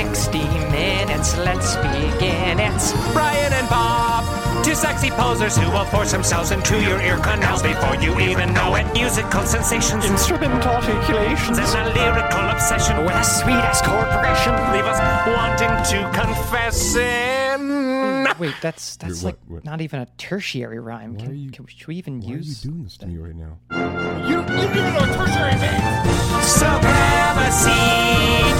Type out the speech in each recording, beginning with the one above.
60 minutes. Let's begin. It's Bryan and Bob, two sexy posers who will force themselves into your ear canals before you even know it. Musical sensations, instrumental articulations, and a lyrical obsession with a sweetest chord progression. Leave us wanting to confess in. Wait, that's that's Wait, like what- what? not even a tertiary rhyme. Why Can, are you- can we, should we even Why are you doing this to me right now? So grab a seat,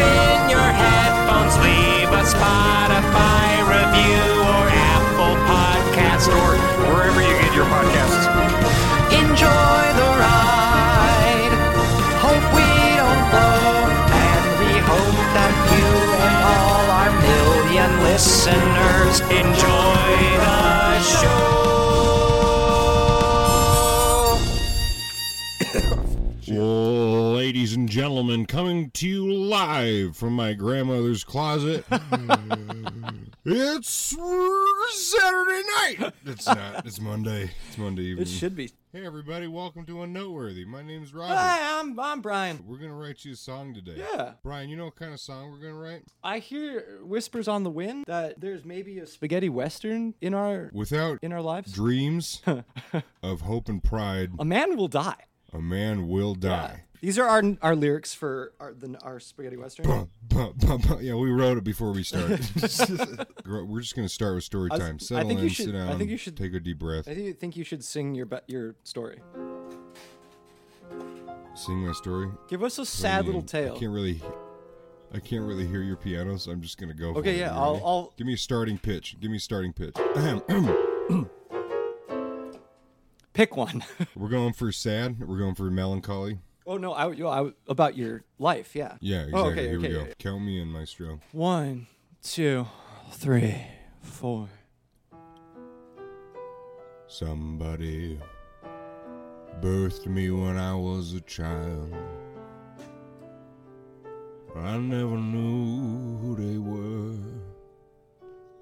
in your headphones, leave a Spotify review or Apple Podcast or wherever you get your podcasts. Enjoy the ride. Hope we don't blow, and we hope that you and all our million listeners enjoy the show. Ladies and gentlemen, coming to you live from my grandmother's closet. it's Saturday night. It's not. It's Monday. It's Monday evening. It should be. Hey, everybody. Welcome to Unnoteworthy. My name's Robert. Hi, I'm I'm Bryan. We're going to write you a song today. Yeah. Bryan, you know what kind of song we're going to write? I hear whispers on the wind that there's maybe a spaghetti western in our Without in our lives. dreams of hope and pride, A man will die. A man will die. These are our our lyrics for our the, our spaghetti western. Bum, bum, bum. Yeah, we wrote it before we started. We're just going to start with story I was- time. I Settle think in, you should- sit down, I think you should- take a deep breath. I think, think you should sing your your story. Sing my story. Give us a sad you little tale. I can't really, I can't really hear your piano, so I'm just gonna go. Okay, yeah, I'll- I'll- give me a starting pitch. Give me a starting pitch. Pick one. We're going for sad. We're going for melancholy. oh no, I, I about your life. Yeah. Yeah, oh, exactly. Oh, okay, Here okay, we go. yeah. Count me in, maestro. One, two, three, four. Somebody birthed me when I was a child. I never knew who they were.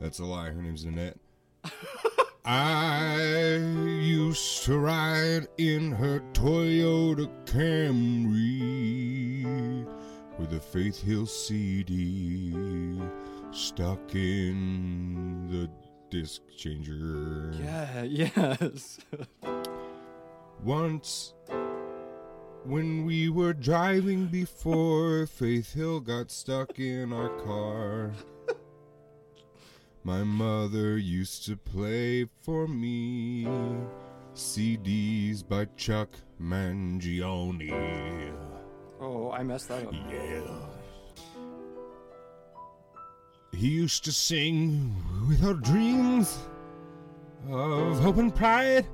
That's a lie. Her name's Annette. I used to ride in her Toyota Camry with a Faith Hill CD stuck in the disc changer. Yeah. Yes. Once, when we were driving before Faith Hill got stuck in our car, my mother used to play for me CDs by Chuck Mangione. oh, I messed that up. Yeah. He used to sing without dreams of hope and pride.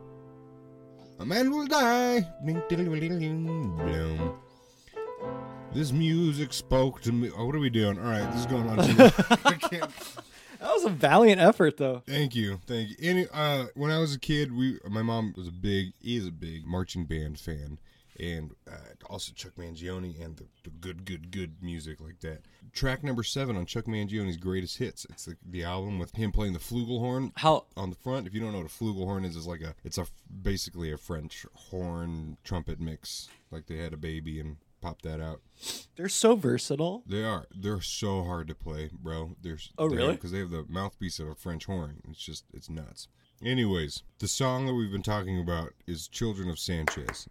A man will die. Bloom. This music spoke to me. Oh, what are we doing? All right, this is going on too. I can't. That was a valiant effort, though. Thank you, thank you. Any, uh, when I was a kid, we my mom was a big, is a big marching band fan, and uh, also Chuck Mangione and the, the good, good, good music like that. Track number seven on Chuck Mangione's greatest hits. It's the, the album with him playing the flugelhorn How? on the front. If you don't know what a flugelhorn is, it's like a it's a basically a French horn trumpet mix. Like they had a baby and popped that out. They're so versatile. They are. They're so hard to play, bro. They're Oh, really? Because they have the mouthpiece of a French horn. It's just it's nuts. Anyways, the song that we've been talking about is "Children of Sanchez."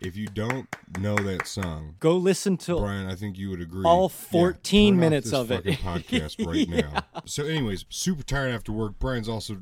If you don't know that song, Go listen to. Bryan, I think you would agree. All 14 turn off minutes of it. podcast right now. So, anyways, super tired after work. Bryan's also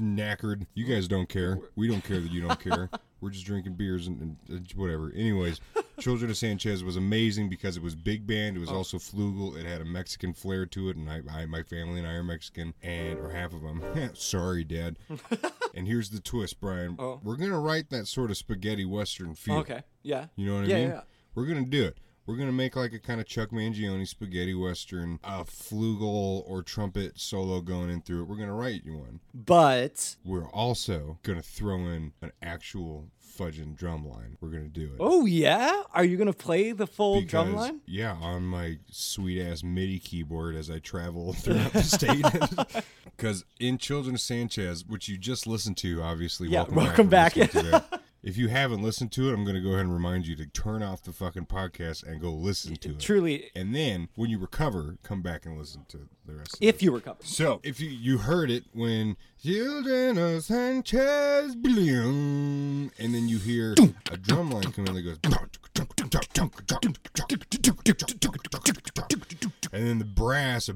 knackered. You guys don't care. We don't care that you don't care. We're just drinking beers and, and whatever. Anyways, Children of Sanchez was amazing because it was big band. It was oh. also flugel. It had a Mexican flair to it, and I, I my family and I are Mexican, and or half of them. Sorry, Dad. and here's the twist, Bryan. Oh. We're gonna write that sort of spaghetti western feel. Okay. Yeah. You know what I Yeah, mean? yeah. We're gonna do it. We're gonna make like a kind of Chuck Mangione spaghetti western, a flugel or trumpet solo going in through it. We're gonna write you one. But We're also gonna throw in an actual fudging drum line. We're gonna do it. oh yeah, are you gonna play the full drum line? Yeah, on my sweet ass MIDI keyboard as I travel throughout the state. Because in Children of Sanchez, which you just listened to, obviously, Yeah, welcome, welcome back. back. For listening to that. If you haven't listened to it, I'm going to go ahead and remind you to turn off the fucking podcast and go listen to it. Truly, And then when you recover, come back and listen to the rest. of it. if you recover. So, if you you heard it when Children of Sanchez bloom, and then you hear a drum line come in that goes, and then the brass,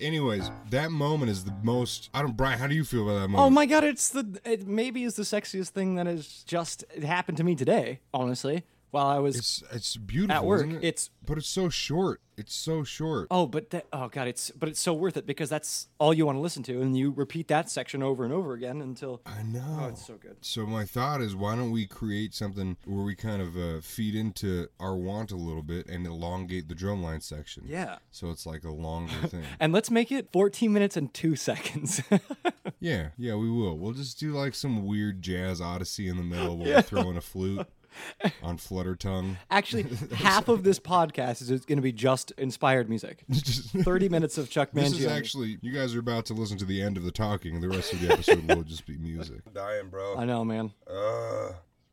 anyways, that moment is the most. I don't, Bryan. How do you feel about that oh moment? Oh my god, it's the it maybe is the sexiest thing that has just happened to me today. Honestly, while I was It's it's beautiful at work, it? it's but it's so short. It's so short. oh, but that oh god, it's but it's so worth it because that's all you want to listen to, and you repeat that section over and over again until I know. oh, it's so good. So my thought is, why don't we create something where we kind of uh, feed into our want a little bit and elongate the drumline section? Yeah. So it's like a longer thing. And let's make it 14 minutes and two seconds. yeah, yeah, we will. We'll just do like some weird jazz odyssey in the middle while we're throwing a flute on flutter tongue. Actually, half of this podcast is going to be just inspired music. 30 minutes of Chuck This is Mangione. actually you guys are about to listen to the end of the talking, the rest of the episode will just be music. Dying, bro. I know, man. Uh,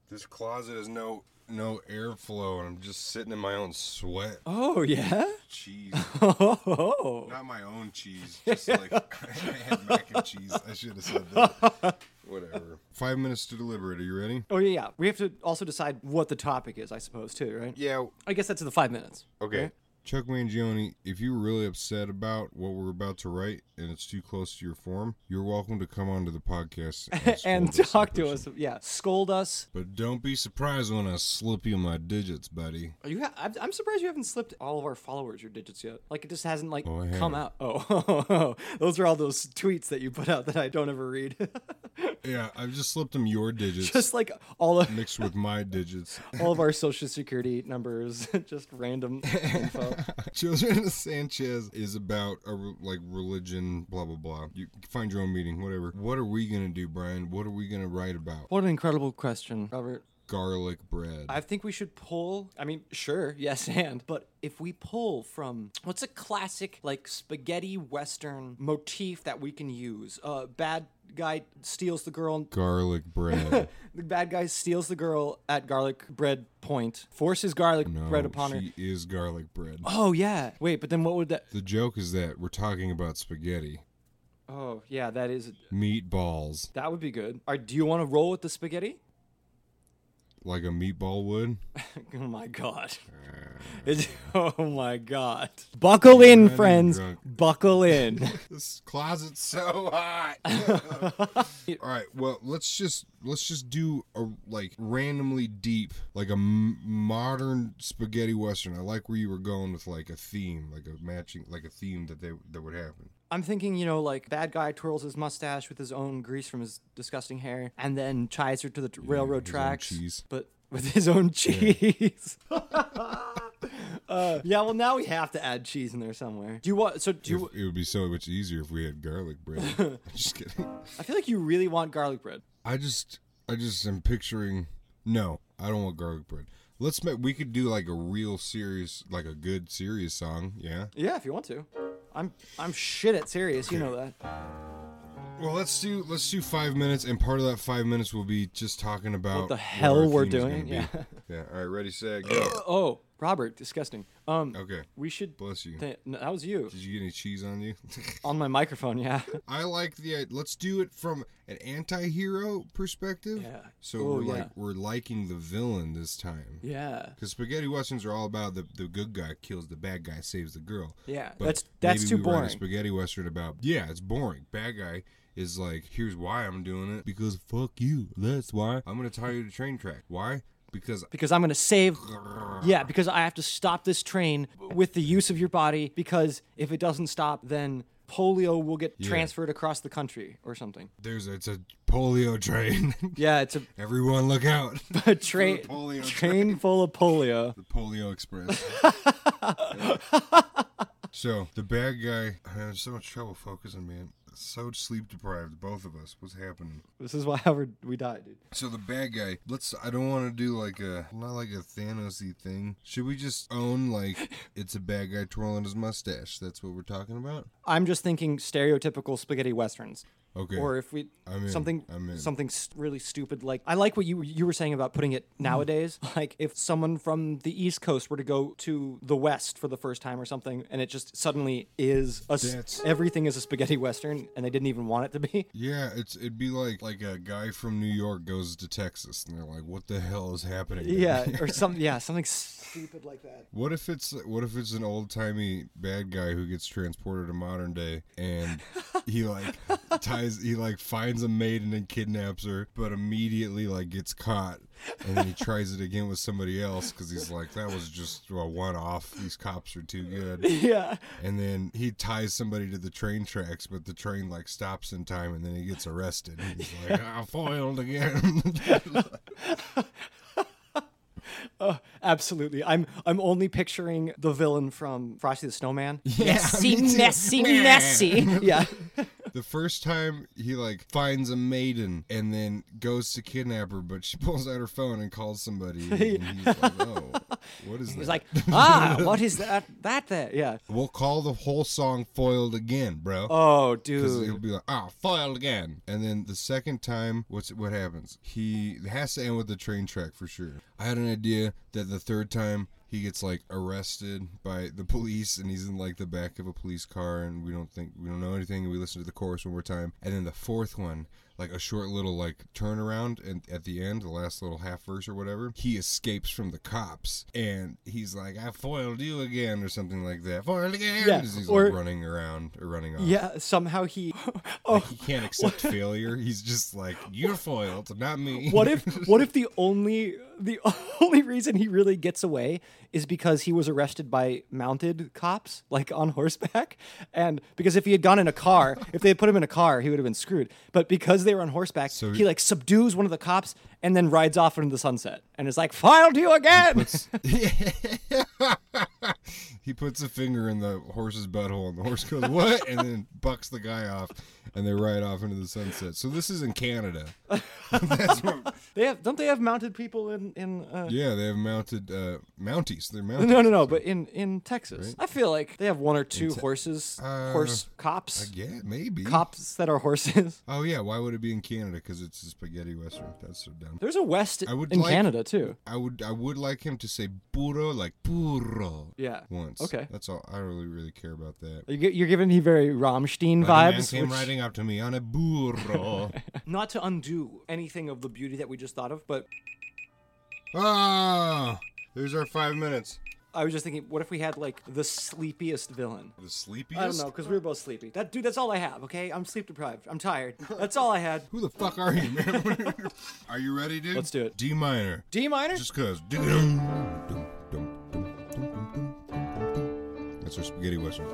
this closet has no no airflow, and I'm just sitting in my own sweat. Oh yeah. Cheese. Oh. Not my own cheese. Just like I had mac and cheese. I should have said that. Whatever. Five minutes to deliberate. Are you ready? Oh yeah, yeah. We have to also decide what the topic is, I suppose, too, right? Yeah. I guess that's the five minutes. Okay. Chuck Mangione, if you're really upset about what we're about to write and it's too close to your form, you're welcome to come onto the podcast and, and scold us in talk to us. Yeah, scold us. But don't be surprised when I slip you my digits, buddy. Are you? Ha- I'm- surprised you haven't slipped all of our followers your digits yet. Like it just hasn't like Oh, come out. Oh, those are all those tweets that you put out that I don't ever read. Yeah, I've just slipped them your digits just like all of mixed with my digits. all of our social security numbers, just random info. Children of Sanchez is about a re- like religion, blah blah blah. You find your own meaning, whatever. What are we gonna do, Bryan? What are we gonna write about? What an incredible question, Robert. Garlic bread. I think we should pull. I mean, sure, yes, and but if we pull from what's a classic like spaghetti western motif that we can use? Uh, bad guy steals the girl. Garlic bread. The bad guy steals the girl at garlic bread point, forces garlic No, bread upon her. she is garlic bread. Oh yeah. Wait, but then what would that? The joke is that we're talking about spaghetti, Oh yeah, that is meatballs, that would be good. All right, do you want to roll with the spaghetti? Like a meatball would. Oh my god. Uh. It's, oh my god. Buckle in, I'm friends. drunk. Buckle in. This closet's so hot. All right, well, let's just let's just do a like randomly deep, like a m- modern spaghetti western. I like where you were going with like a theme, like a matching, like a theme that they that would happen. I'm thinking, you know, like bad guy twirls his mustache with his own grease from his disgusting hair, and then ties her to the t- railroad tracks. But with his own cheese. uh, yeah, well, now we have to add cheese in there somewhere. Do you want? So do you? It would be so much easier if we had garlic bread. I'm just kidding. I feel like you really want garlic bread. I just I just am picturing. No, I don't want garlic bread. Let's make. We could do like a real serious, like a good serious song. Yeah. Yeah, if you want to. I'm I'm shit at serious. You know that. Well, let's do let's do five minutes, and part of that five minutes will be just talking about what the hell we're theme is doing, yeah. Yeah. All right. Ready, set, go. Oh, Robert, disgusting. Um, Okay. we should. Bless you. Th- no, that was you Did you get any cheese on you? on my microphone. Yeah. I like the. Let's do it from an anti-hero perspective. Yeah. So Ooh, we're yeah. like we're liking the villain this time. yeah. Because spaghetti westerns are all about the, the good guy kills the bad guy, saves the girl. Yeah. But that's that's maybe too we write a boring. spaghetti western about yeah, it's boring. Bad guy is like, here's why I'm doing it because fuck you. That's why I'm gonna tie you to train track. Why? Because because I'm gonna save. Yeah, because I have to stop this train with the use of your body. Because if it doesn't stop, then polio will get Yeah. transferred across the country or something. there's a, it's a polio train. Yeah, it's a, Everyone look out. a train polio train full of polio. The Polio Express. so the bad guy I had so much trouble focusing, man. So sleep deprived, both of us. What's happening? This is why Howard we died, dude. So the bad guy. Let's. I don't want to do like a not like a Thanosy thing. Should we just own like it's a bad guy twirling his mustache? That's what we're talking about. I'm just thinking stereotypical spaghetti westerns. Okay. Or if we I'm in, something something really stupid like I like what you you were saying about putting it mm-hmm. nowadays. Like if someone from the East Coast were to go to the West for the first time or something, and it just suddenly is a That's- everything is a spaghetti western, and they didn't even want it to be. Yeah, it's it'd be like like a guy from New York goes to Texas and they're like, "What the hell is happening?" Yeah, or something. Yeah, something stupid like that. What if it's what if it's an old timey bad guy who gets transported to modern day and he like ties he like finds a maiden and kidnaps her, but immediately like gets caught and then he tries it again with somebody else because he's like that was just a one off. These cops are too good. Yeah. And then he ties somebody to the train tracks, but the train like stops in time and then he gets arrested. And He's like, I foiled again. Uh, absolutely. I'm I'm only picturing the villain from Frosty the Snowman. Yeah, messy, messy, messy. Yeah. The first time he like finds a maiden and then goes to kidnap her, but she pulls out her phone and calls somebody, and he's like, "Oh, what is He's that?" like, ah, what is that? That there? Yeah. "We'll call the whole song foiled again, bro." Oh, Because he'll be like, "Ah, foiled again," and then the second time, what's what happens? He it has to end with the train track for sure. I had an idea that the third time he gets like arrested by the police and he's in like the back of a police car and we don't think we don't know anything we listen to the chorus one more time. And then the fourth one like a short little like turnaround and at the end the last little half verse or whatever he escapes from the cops and he's like i foiled you again or something like that foiled again Yeah, as he's or- like running around or running off Yeah, somehow he. Oh, like he can't accept failure. He's just like, "You're foiled, not me." what if what if the only the only reason he really gets away is because he was arrested by mounted cops, like on horseback, and because if he had gone in a car, if they had put him in a car, he would have been screwed. But because they were on horseback, So- he like subdues one of the cops and then rides off into the sunset and is like, "Filed you again." he puts a finger in the horse's butthole, and the horse goes, "What?" and then bucks the guy off, and they ride off into the sunset. So this is in Canada. What, They have don't they have mounted people in in uh, yeah, they have mounted uh, Mounties. They're mounted. No, no, no. But in in Texas, I feel like they have one or two horses, Uh, horse cops, Yeah, maybe. cops that are horses. Oh yeah, why would it be in Canada? Because it's a spaghetti western. That's so dumb. There's a West I would in like- Canada too. I would I would like him to say burro like burro. Yeah. Once. Okay. That's all. I don't really really care about that. You get- You're giving me very But man vibes. came which- riding up to me on a burro. not to undo anything of the beauty that we just thought of, but ah, there's our five minutes. I was just thinking, what if we had like the sleepiest villain? The sleepiest. I don't know, because we were both sleepy. That dude, that's all I have. Okay, I'm sleep deprived. I'm tired. That's all I had. Who the fuck are you, man? are you ready, dude? Let's do it. D minor. D minor. Just cause. That's our spaghetti western.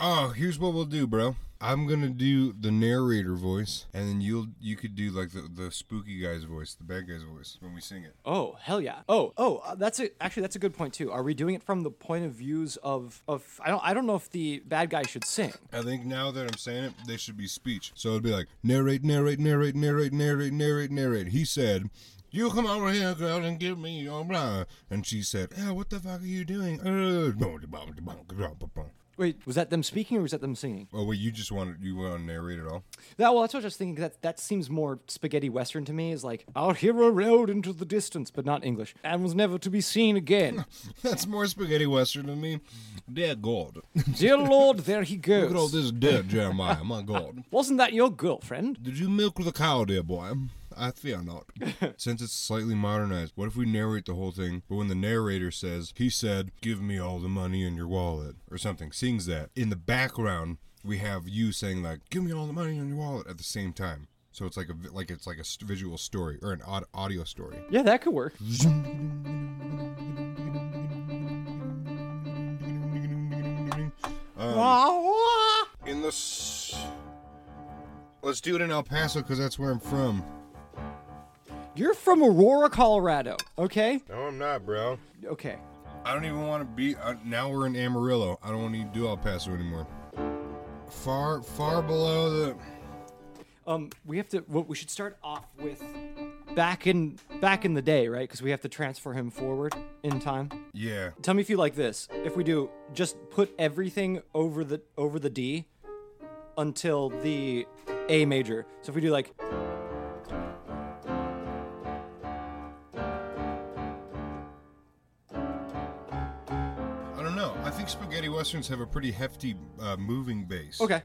Oh, here's what we'll do, bro. I'm gonna do the narrator voice, and then you'll you could do like the, the spooky guy's voice, the bad guy's voice when we sing it. Oh hell yeah! Oh oh, uh, that's a actually that's a good point too. Are we doing it from the point of views of of I don't I don't know if the bad guy should sing. I think now that I'm saying it, they should be speech. So it'd be like narrate, narrate, narrate, narrate, narrate, narrate, narrate. He said, "You come over here, girl, and give me your blah." And she said, "Yeah, what the fuck are you doing?" Uh, Wait, was that them speaking or was that them singing? Oh wait, you just wanted you want to narrate it all? That well, that's what I was just thinking. That that seems more spaghetti western to me. Is like our hero rode into the distance, but not English, and was never to be seen again. That's more spaghetti western to me. Dear God, Dear Lord, there he goes. look at all this dead Jeremiah. My God, Wasn't that your girlfriend? did you milk the cow, dear boy? I fear not. Since it's slightly modernized, what if we narrate the whole thing, but when the narrator says, he said, give me all the money in your wallet, or something, sings that, in the background, we have you saying, like, give me all the money in your wallet at the same time. So it's like a like it's like a visual story or an audio story. Yeah, that could work. Um, in the s- Let's do it in El Paso because that's where I'm from. You're from Aurora, Colorado. Okay. No, I'm not, bro. Okay. I don't even want to be. Uh, now we're in Amarillo. I don't want to do El Paso anymore. Far, far below the. Um, we have to. Well, we should start off with back in back in the day, right? Because we have to transfer him forward in time. Yeah. Tell me if you like this. If we do, just put everything over the over the D until the A major. So if we do like I don't know. I think spaghetti westerns have a pretty hefty uh, moving base. okay,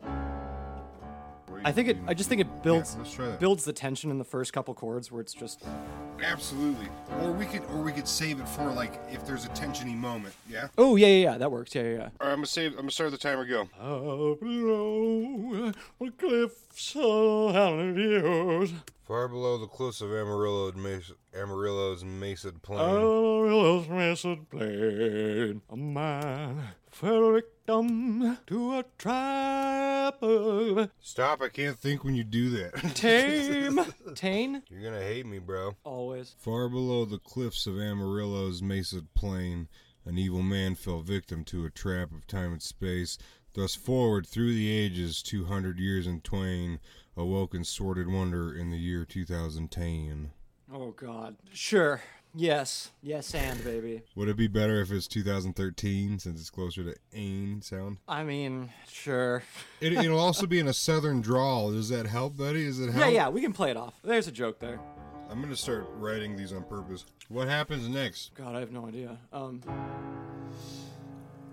I think it. I just think it builds Yeah, let's try that. builds the tension in the first couple chords where it's just Absolutely. Or we could, or we could save it for like if there's a tensiony moment. Yeah. oh yeah yeah yeah that works yeah yeah yeah. All right, I'm gonna save. I'm gonna start the timer. Go. Up below the cliffs of views. Far below the cliffs of Amarillo, Mesa, Amarillo's Mesa Plain. Amarillo's message played. A man fell victim to a trap of Stop! I can't think when you do that. tame. Tane? You're gonna hate me, bro. Always. Far below the cliffs of Amarillo's Mesa Plain, an evil man fell victim to a trap of time and space. Thus forward through the ages, two hundred years in twain, awoke in sordid wonder in the year 2010. Oh, God. Sure. Yes. Yes, and baby. Would it be better if it's 2013 since it's closer to ain sound? I mean, sure. It, it'll also be in a southern drawl. Does that help, buddy? Does it help? Yeah, yeah, we can play it off. There's a joke there. I'm gonna start writing these on purpose. What happens next? God, I have no idea. Um,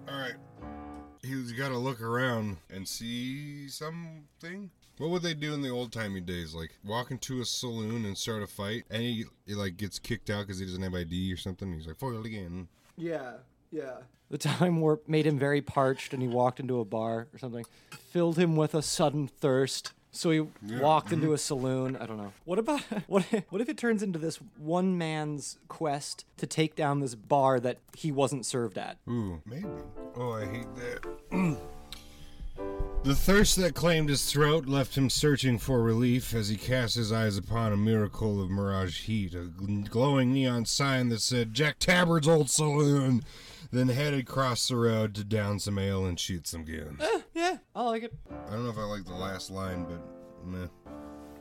All right. He's got to look around and see something. What would they do in the old timey days? Like walk into a saloon and start a fight, and he, he like gets kicked out because he doesn't have ID or something. He's like foiled again. Yeah, yeah. The time warp made him very parched, and he walked into a bar or something. Filled him with a sudden thirst. So he walked mm-hmm. into a saloon. I don't know. What about what? If, what if it turns into this one man's quest to take down this bar that he wasn't served at? Ooh, maybe. Oh, I hate that. the thirst that claimed his throat left him searching for relief as he cast his eyes upon a miracle of mirage heat, a glowing neon sign that said Jack Tabard's Old Saloon, then headed across the road to down some ale and shoot some guns. Eh, yeah, I like it. I don't know if I like the last line, but meh.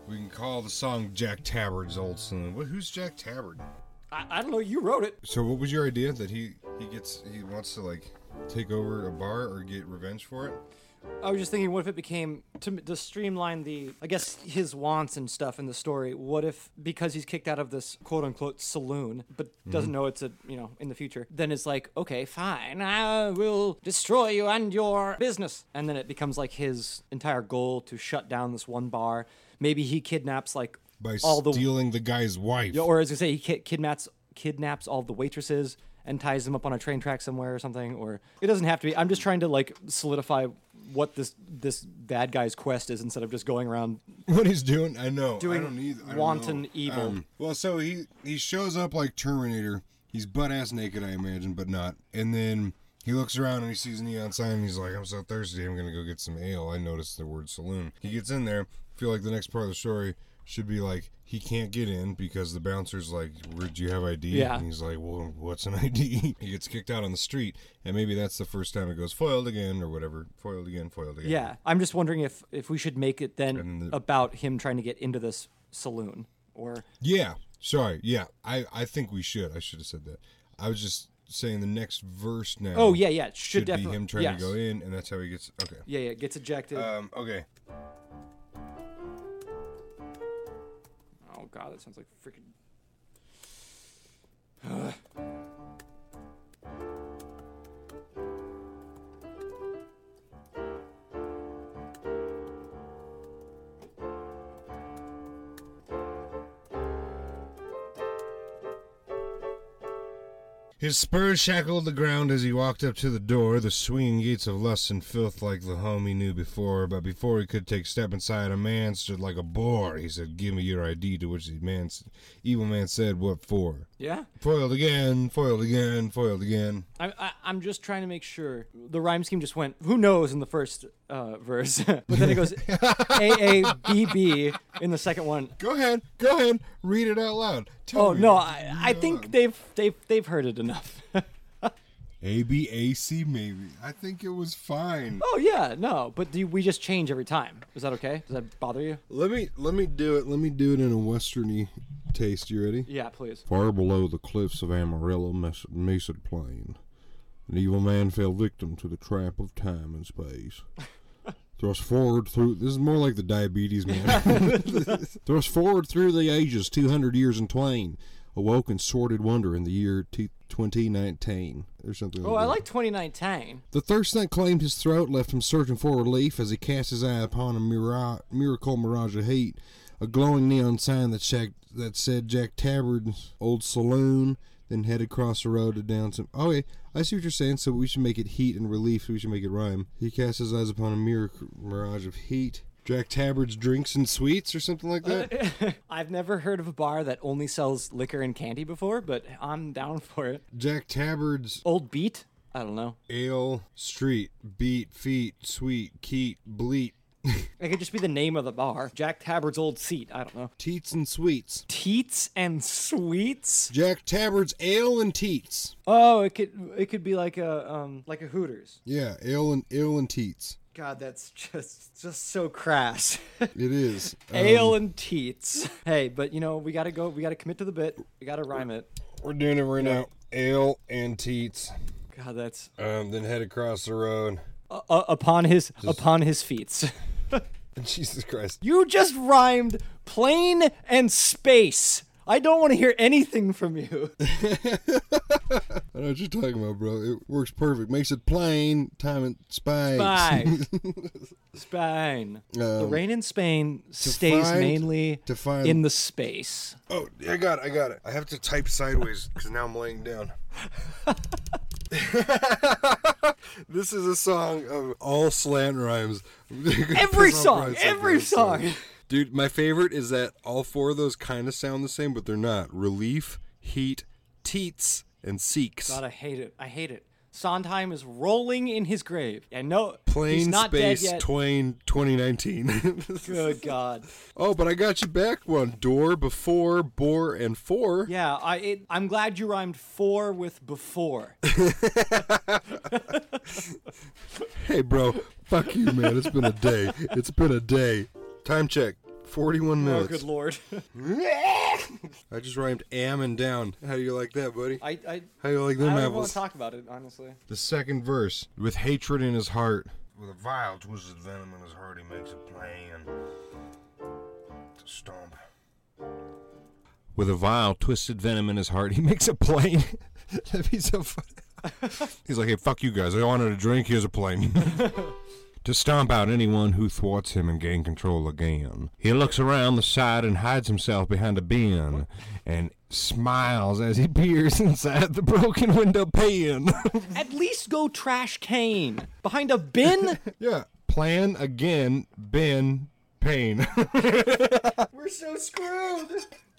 We can call the song Jack Tabard's Old Saloon. What, who's Jack Tabard? I, I don't know. You wrote it. So what was your idea that he he gets he wants to like take over a bar or get revenge for it? I was just thinking, what if it became to, to streamline the, I guess, his wants and stuff in the story? What if because he's kicked out of this quote unquote saloon, but mm-hmm. doesn't know it's a, you know, in the future, then it's like, okay, fine, I will destroy you and your business, and then it becomes like his entire goal to shut down this one bar. Maybe he kidnaps like By all the, stealing the guy's wife. or as I say, he ki- kidnaps kidnaps all the waitresses and ties them up on a train track somewhere or something. Or it doesn't have to be. I'm just trying to like solidify what this this bad guy's quest is instead of just going around. what he's doing, I know. Doing I don't need, I don't wanton know. evil. Um, well, so he he shows up like Terminator. He's butt ass naked, I imagine, but not. And then he looks around and he sees a neon sign. And he's like, "I'm so thirsty. I'm gonna go get some ale." I noticed the word saloon. He gets in there. Feel like the next part of the story should be like he can't get in because the bouncer's like, "Would you have ID?" Yeah. And he's like, "Well, what's an ID?" he gets kicked out on the street, and maybe that's the first time it goes foiled again or whatever. Foiled again, foiled again. Yeah, I'm just wondering if if we should make it then the- about him trying to get into this saloon or Yeah. Sorry. Yeah. I, I think we should. I should have said that. I was just saying the next verse now. oh yeah yeah it should, Should be him trying yes. to go in, and that's how he gets. Okay. Yeah yeah gets ejected. Um. Okay. Oh god, that sounds like freaking. His spurs shackled the ground as he walked up to the door, the swinging gates of lust and filth like the home he knew before. But before he could take step inside, a man stood like a boar. He said, "Give me your ID." To which the man, evil man, said, "What for?" Yeah. Foiled again, foiled again, foiled again. I, I, I'm just trying to make sure the rhyme scheme just went. Who knows in the first uh, verse, but then it goes A A B B in the second one. Go ahead, go ahead, read it out loud. Tell Oh me. no, I, I think they've they've they've heard it enough. A B A C maybe. I think it was fine. oh yeah, no, but do we just change every time? Is that okay? Does that bother you? Let me let me do it. Let me do it in a westerny taste. You ready? Yeah, please. Far below the cliffs of Amarillo, Mes- Mesa Plain, an evil man fell victim to the trap of time and space. Thrust forward through. This is more like the diabetes man. Thrust forward through the ages, 200 years in twain. Awoke in sordid wonder in the year t- 2019. Or something Oh, like I that. like 2019. The thirst that claimed his throat left him searching for relief as he cast his eye upon a mira- miracle mirage of heat, a glowing neon sign that, Jack, that said Jack Tabard's old saloon, then headed across the road to down some. Oh, yeah, I see what you're saying. So we should make it heat and relief. So we should make it rhyme. He cast his eyes upon a miracle mirage of heat. Jack Tabard's drinks and sweets, or something like that. I've never heard of a bar that only sells liquor and candy before, but I'm down for it. Jack Tabard's Old Beat? I don't know. ale, street, beat, feet, sweet, keet, bleat, It could just be the name of the bar. Jack Tabard's Old Seat. I don't know. teats and sweets. Teats and Sweets? Jack Tabard's ale and teats. Oh, it could it could be like a um like a Hooters. Yeah, ale and ale and teats. God, that's just just so crass. It is. Um, Ale and teats. Hey, but you know we gotta go. We gotta commit to the bit. We gotta rhyme it. we're doing it right now. Ale and teats. God, that's Um, then head across the road. uh, uh, upon his upon his feet. Jesus Christ. you just rhymed plane and space. I don't want to hear anything from you. I know what you're talking about, bro. It works perfect. Makes it plain, time and spice. Spain. Spain. the Um, rain in Spain stays find- mainly to find- in the space. oh, I got it. I got it. I have to type sideways because now I'm laying down. this is a song of all slant rhymes. Every song, every song. Dude, my favorite is that all four of those kind of sound the same, but they're not. Relief, heat, teats, and seeks. God, I hate it. I hate it. Sondheim is rolling in his grave. And no, he's not Space dead yet. Twain 2019. Good God. oh, but I got you back one. Door, before, bore, and four. Yeah, I it, I'm glad you rhymed four with before. Hey, bro, fuck you, man. It's been a day. It's been a day. Time check. 41 minutes. oh, minutes. good Lord. I just rhymed am and down. How do you like that, buddy? I I, How do you like them I them don't even want apples? to talk about it, honestly. The second verse. With hatred in his heart. With a vile twisted venom in his heart, he makes a plan to stomp. With a vile twisted venom in his heart, he makes a plane. That'd be so funny. He's like, hey, fuck you guys. I wanted a drink. Here's a plane. To stomp out anyone who thwarts him and gain control again. He looks around the side and hides himself behind a bin and smiles as he peers inside the broken window pane. At least go trash cane behind a bin. Yeah. Plan again, bin, pain. We're so screwed.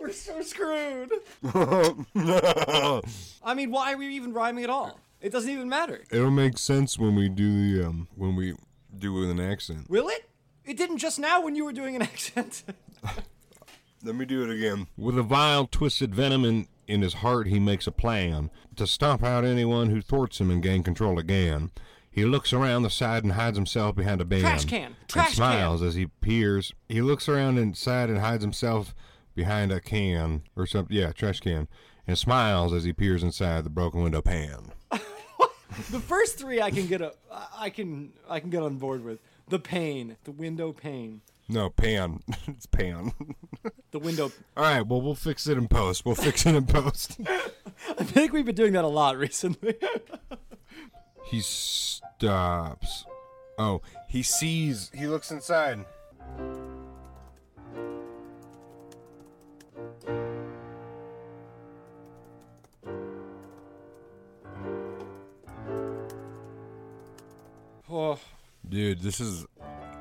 We're so screwed. I mean, why are we even rhyming at all? It doesn't even matter. It'll make sense when we do the um when we do with an accent. Will it? It didn't just now when you were doing an accent. Let me do it again. With a vile twisted venom in, in his heart he makes a plan to stomp out anyone who thwarts him and gain control again. He looks around the side and hides himself behind a bin. Trash can. Trash and smiles as he peers. He looks around inside and hides himself behind a can or something. Yeah, trash can. And smiles as he peers inside the broken window pan. the first three I can get a, I can, I can get on board with. The pane, the window pane, No, pan. it's pan. the window. All right, well, we'll fix it in post. We'll fix it in post. I think we've been doing that a lot recently. he stops. Oh, he sees. He looks inside. Oh, Dude, this is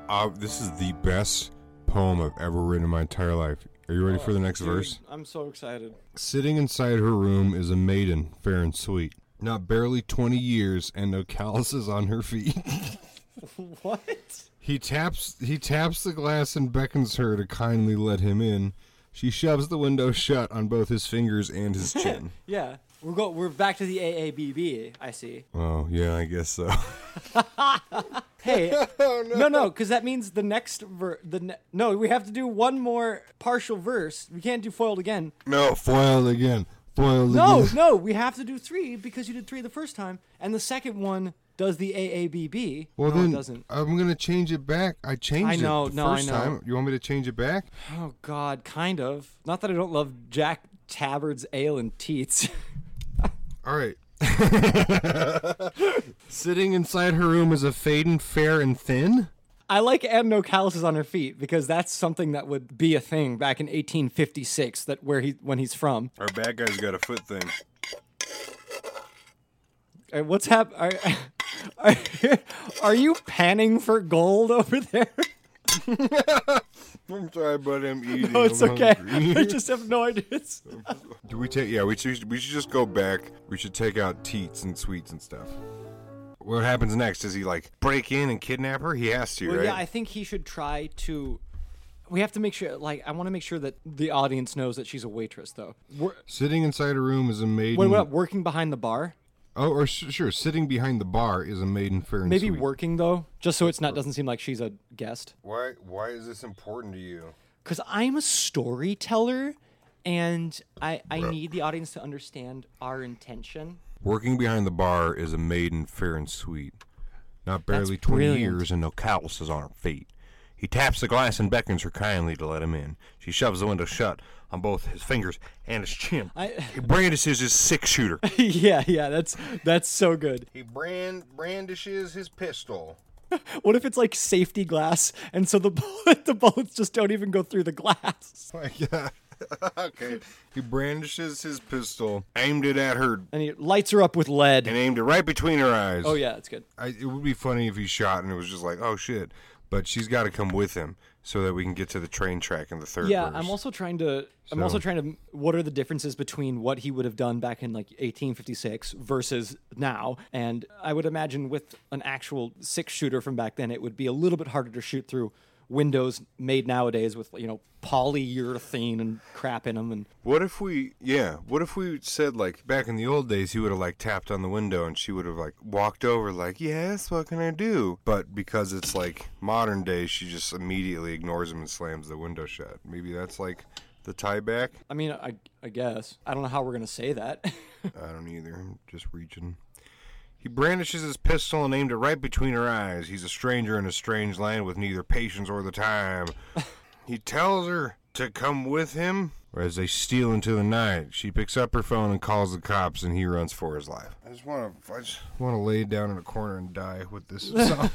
uh, this is the best poem I've ever written in my entire life. Are you ready for the next dude, verse? I'm so excited. Sitting inside her room is a maiden, fair and sweet. Not barely twenty years and no calluses on her feet. What? he taps he taps the glass and beckons her to kindly let him in. She shoves the window shut on both his fingers and his chin. Yeah, we're go. We're back to the AABB. I see. oh, yeah, I guess so. Hey, oh, no, no, because that means the next ver. The ne- no, we have to do one more partial verse. We can't do foiled again. no, foiled again. Foiled No, again. no, we have to do three because you did three the first time, and the second one does the AABB. Well no, then, doesn't. I'm gonna change it back. I changed I know, it the no, I first know. time. You want me to change it back? Oh God, kind of. Not that I don't love Jack Tabard's ale and teats. All right. Sitting inside her room is a Faden fair and thin. I like and no calluses on her feet because that's something that would be a thing back in 1856. That where he when he's from. Our bad guy's got a foot thing. Uh, What's hap? Are, are, are you panning for gold over there? I'm sorry, but I'm eating. No, it's I'm okay. hungry. I just have no ideas. Do we take? Yeah, we should. We should just go back. We should take out teats and sweets and stuff. What happens next? Does he like break in and kidnap her? He has to, Well, right? yeah, I think he should try to. We have to make sure. Like, I want to make sure that the audience knows that she's a waitress, though. We're, Sitting inside a room is a maiden. when we're working behind the bar, Oh, or sh- sure. Sitting behind the bar is a maiden fair and sweet. maybe sweet. working though, just so it's not doesn't seem like she's a guest. Why? Why is this important to you? Because I'm a storyteller, and I I need the audience to understand our intention. Working behind the bar is a maiden fair and sweet. Not barely That's twenty brilliant. years and no calluses on her feet. He taps the glass and beckons her kindly to let him in. She shoves the window shut on both his fingers and his chin. I- he brandishes his six shooter. yeah, yeah, that's that's so good. he brand brandishes his pistol. What if it's like safety glass, and so the bullet, the bullets just don't even go through the glass, Oh yeah. okay. He brandishes his pistol, aimed it at her, and he lights her up with lead. and aimed it right between her eyes. Oh yeah, it's good. I, it would be funny if he shot and it was just like, oh shit. But she's got to come with him so that we can get to the train track in the third Yeah, verse. I'm also trying to. I'm also trying to. What are the differences between what he would have done back in like 1856 versus now? And I would imagine with an actual six shooter from back then, it would be a little bit harder to shoot through windows made nowadays with you know polyurethane and crap in them. And What if we, yeah, what if we said like back in the old days, he would have like tapped on the window and she would have like walked over, like, yes, what can I do? But because it's like modern day, she just immediately ignores him and slams the window shut. Maybe that's like the tie back. I mean, I, I guess I don't know how we're gonna say that. I don't either. I'm just reaching. He brandishes his pistol and aimed it right between her eyes. He's a stranger in a strange land with neither patience or the time. he tells her to come with him. As they steal into the night, she picks up her phone and calls the cops, and he runs for his life. I just want to, I just want to lay down in a corner and die with this song.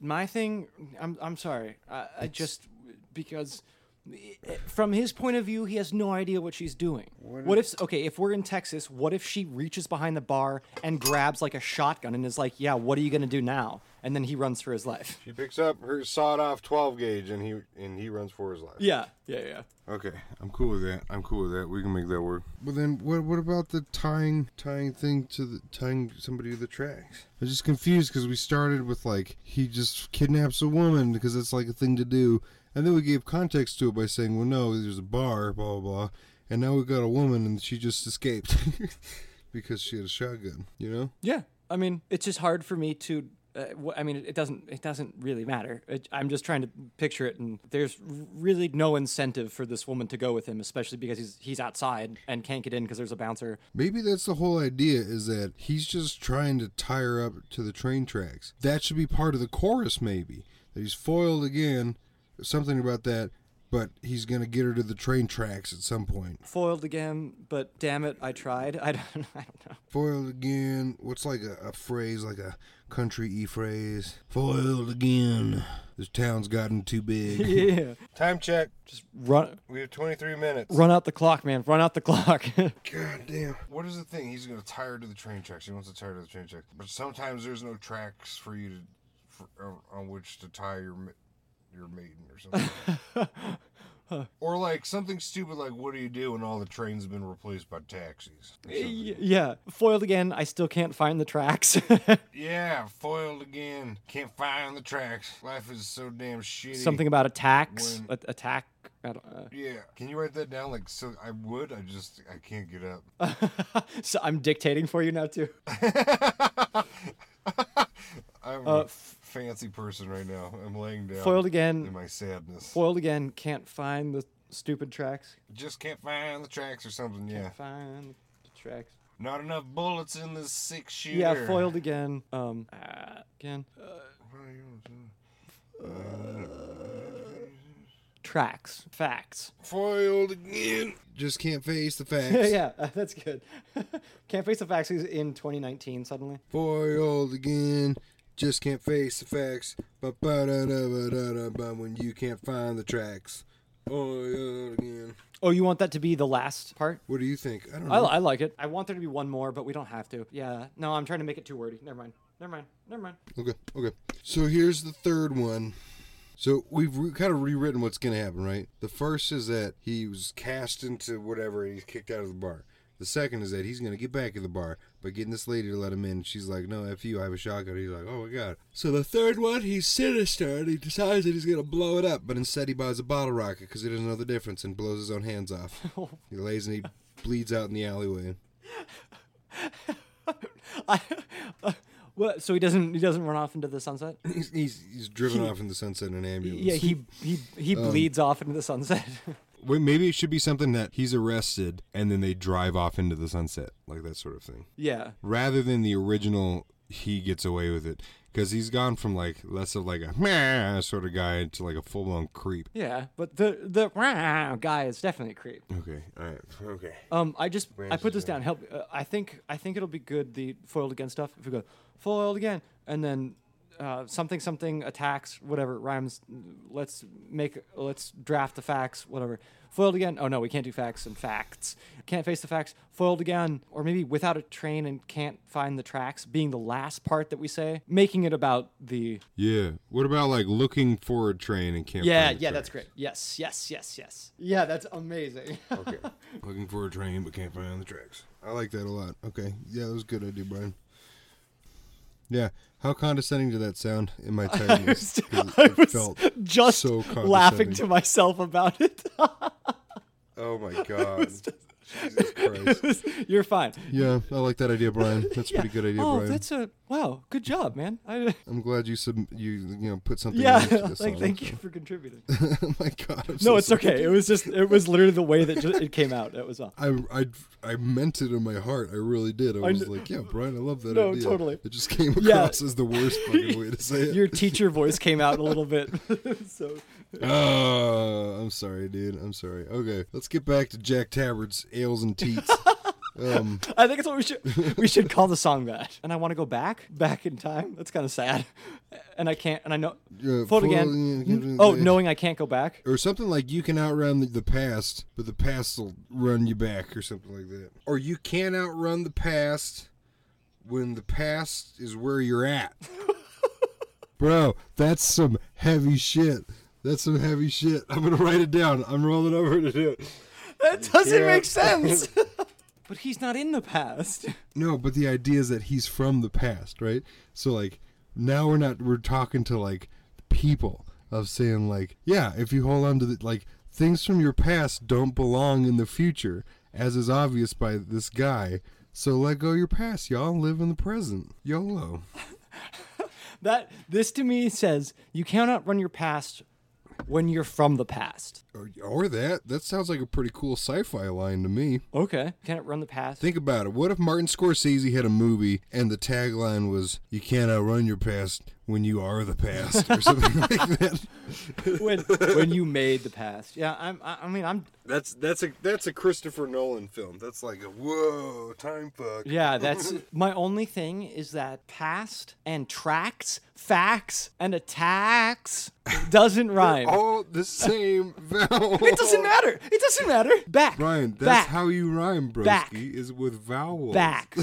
My thing, I'm I'm sorry. I, I just because i- Eh, from his point of view, he has no idea what she's doing. What, if okay, if we're in Texas, what if she reaches behind the bar and grabs like a shotgun and is like, "Yeah, what are you gonna do now?" And then he runs for his life. she picks up her sawed-off 12 gauge, and he and he runs for his life. Yeah, yeah, yeah. Okay, I'm cool with that. I'm cool with that. We can make that work. But then, what what about the tying tying thing to the tying somebody to the tracks? I'm just confused because we started with like he just kidnaps a woman because it's like a thing to do, and then we gave context to it by saying, well, no, there's a bar, blah blah blah, and now we got a woman and she just escaped because she had a shotgun. You know? Yeah, I mean, it's just hard for me to. Uh, wh- I mean, it, it doesn't. It doesn't really matter. It, I'm just trying to picture it, and there's really no incentive for this woman to go with him, especially because he's he's outside and can't get in because there's a bouncer. Maybe that's the whole idea is that he's just trying to tie her up to the train tracks. That should be part of the chorus, maybe. That he's foiled again, something about that, but he's going to get her to the train tracks at some point. Foiled again, but damn it, I tried. I don't. I don't know. Foiled again, what's like a, a phrase, like a country e phrase. Foiled again. This town's gotten too big. Yeah. Time check. Just run We have 23 minutes. run out the clock, man. Run out the clock. God damn. What is the thing? He's gonna tire to the train tracks. He wants to tire to the train tracks. But sometimes there's no tracks for you to, for, uh, on which to tie your ma- your maiden or something. or like something stupid like, what do you do when all the trains have been replaced by taxis? Yeah. Foiled again. I still can't find the tracks. Yeah, foiled again. Can't find the tracks. Life is so damn shitty. Something about attacks. When- A- attack. I don't, uh, Yeah. Can you write that down? Like, so I would. I just I can't get up. so I'm dictating for you now too. I'm Uh, a fancy person right now. I'm laying down. Foiled again. In my sadness. Foiled again. Can't find the stupid tracks. Just can't find the tracks or something. Yeah. Can't find the tracks. Not enough bullets in this six shooter. Yeah, foiled again. Um, uh, again. Tracks. Facts. Foiled again. Just can't face the facts. yeah, uh, that's good. Can't face the facts is in 2019 suddenly. Foiled again. Just can't face the facts. Ba-ba-da-da-ba-da-da-ba When you can't find the tracks. Oh, Foiled again. Oh, you want that to be the last part? What do you think? I don't I. I like it. I want there to be one more, but we don't have to. Yeah. No, I'm trying to make it too wordy. Never mind. Never mind. Never mind. Okay, okay. So here's the third one. So we've re- kind of rewritten what's going to happen, right? The first is that he was cast into whatever and he's kicked out of the bar. The second is that he's going to get back in the bar by getting this lady to let him in. She's like, no, F you, I have a shotgun. He's like, oh my God. So the third one, he's sinister and he decides that he's going to blow it up. But instead, he buys a bottle rocket because he doesn't know the difference and blows his own hands off. he lays and he bleeds out in the alleyway. I, uh, what? So he doesn't. He doesn't run off into the sunset. He's, he's, he's driven off in the sunset in an ambulance. Yeah. He he he Um, bleeds off into the sunset. Wait, maybe it should be something that he's arrested and then they drive off into the sunset, like that sort of thing, yeah. rather than the original. He gets away with it because he's gone from like less of like a meh sort of guy to like a full blown creep. Yeah. But the the rah guy is definitely a creep. Okay, all right, okay. Um, I just I put this down. down. Help. Uh, I think I think it'll be good. The foiled again stuff. If we go foiled again, and then uh, something something attacks whatever rhymes. Let's make let's draft the facts whatever. Foiled again. Oh no, we can't do facts and facts. Can't face the facts. Foiled again, or maybe without a train and can't find the tracks. Being the last part that we say, making it about the. Yeah. What about like looking for a train and can't? Yeah, find the yeah, that's great. Yes, yes, yes, yes. Yeah, that's amazing. Okay. looking for a train but can't find the tracks. I like that a lot. Okay. Yeah, that was a good idea, Bryan. Yeah. How condescending did that sound in my? 'Cause I was felt just so laughing to myself about it. Oh my god. Jesus Christ. You're fine. Yeah, I like that idea, Bryan. That's a pretty good idea, oh, Bryan. that's a wow. Good job, man. I, I'm glad you sub- you you know put something. yeah, like song. thank you for contributing. oh my god. I'm No, so it's sorry. okay. It was just it was literally the way that it came out. That was all. I, I I meant it in my heart. I really did. I I was kn- like, yeah, Bryan, I love that idea. No, idea. totally. It just came Yeah. across as the worst fucking way to say it. Your teacher voice came out a little bit. so Oh, I'm sorry, dude. I'm sorry. Okay, let's get back to Jack Tabard's ales and teats. um, I think it's what we should we should call the song that. And I want to go back back in time. That's kind of sad. And I can't. And I know. Yeah, Fold full- again. Oh, knowing I can't go back. or something like you can outrun the, the past, but the past will run you back, or something like that. Or you can't outrun the past when the past is where you're at. Bro, that's some heavy shit. That's some heavy shit. I'm gonna write it down. I'm rolling over to do it. That doesn't Yeah. make sense. but he's not in the past. No, but the idea is that he's from the past, right? So like now we're not we're talking to like people of saying like, yeah, if you hold on to the like things from your past don't belong in the future, as is obvious by this guy. So let go your past, y'all. Live in the present. YOLO. That this to me says you cannot run your past when you're from the past. Or, or that. That sounds like a pretty cool sci-fi line to me. Okay. Can it run the past? Think about it. What if Martin Scorsese had a movie and the tagline was "You can't outrun your past when you are the past" or something like that? when when you made the past. Yeah, I'm. I, I mean, I'm. That's that's a that's a Christopher Nolan film. That's like a whoa time fuck. Yeah, that's my only thing is that past and tracks, facts and attacks doesn't rhyme. All the same vowel. It doesn't matter. It doesn't matter. Back. Ryan, that's back. how you rhyme, broski, Back. is with vowels. Back.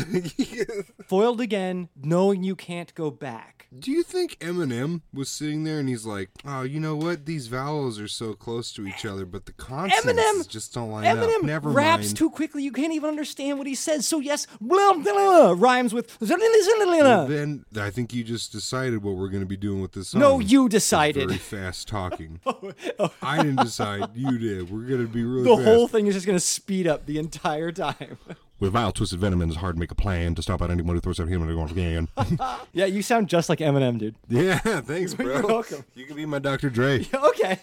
Foiled again, knowing you can't go back. Do you think Eminem was sitting there and he's like, "Oh, you know what? These vowels are so close to each other, but the consonants Eminem- just don't line Eminem up." Never raps mind. too quickly. You can't even understand what he says. So yes, blah, blah, blah, rhymes with. Well, then I think you just decided what we're going to be doing with this song. No, you decided. Very fast talking. Oh, oh. I didn't decide. You did. We're going to be really The fast. whole thing is just going to speed up the entire time. With vile twisted venom, it's hard to make a plan to stop out anyone who throws out human going again. yeah, you sound just like Eminem, dude. yeah, thanks, bro. You're welcome. You can be my Dr. Dre. Okay.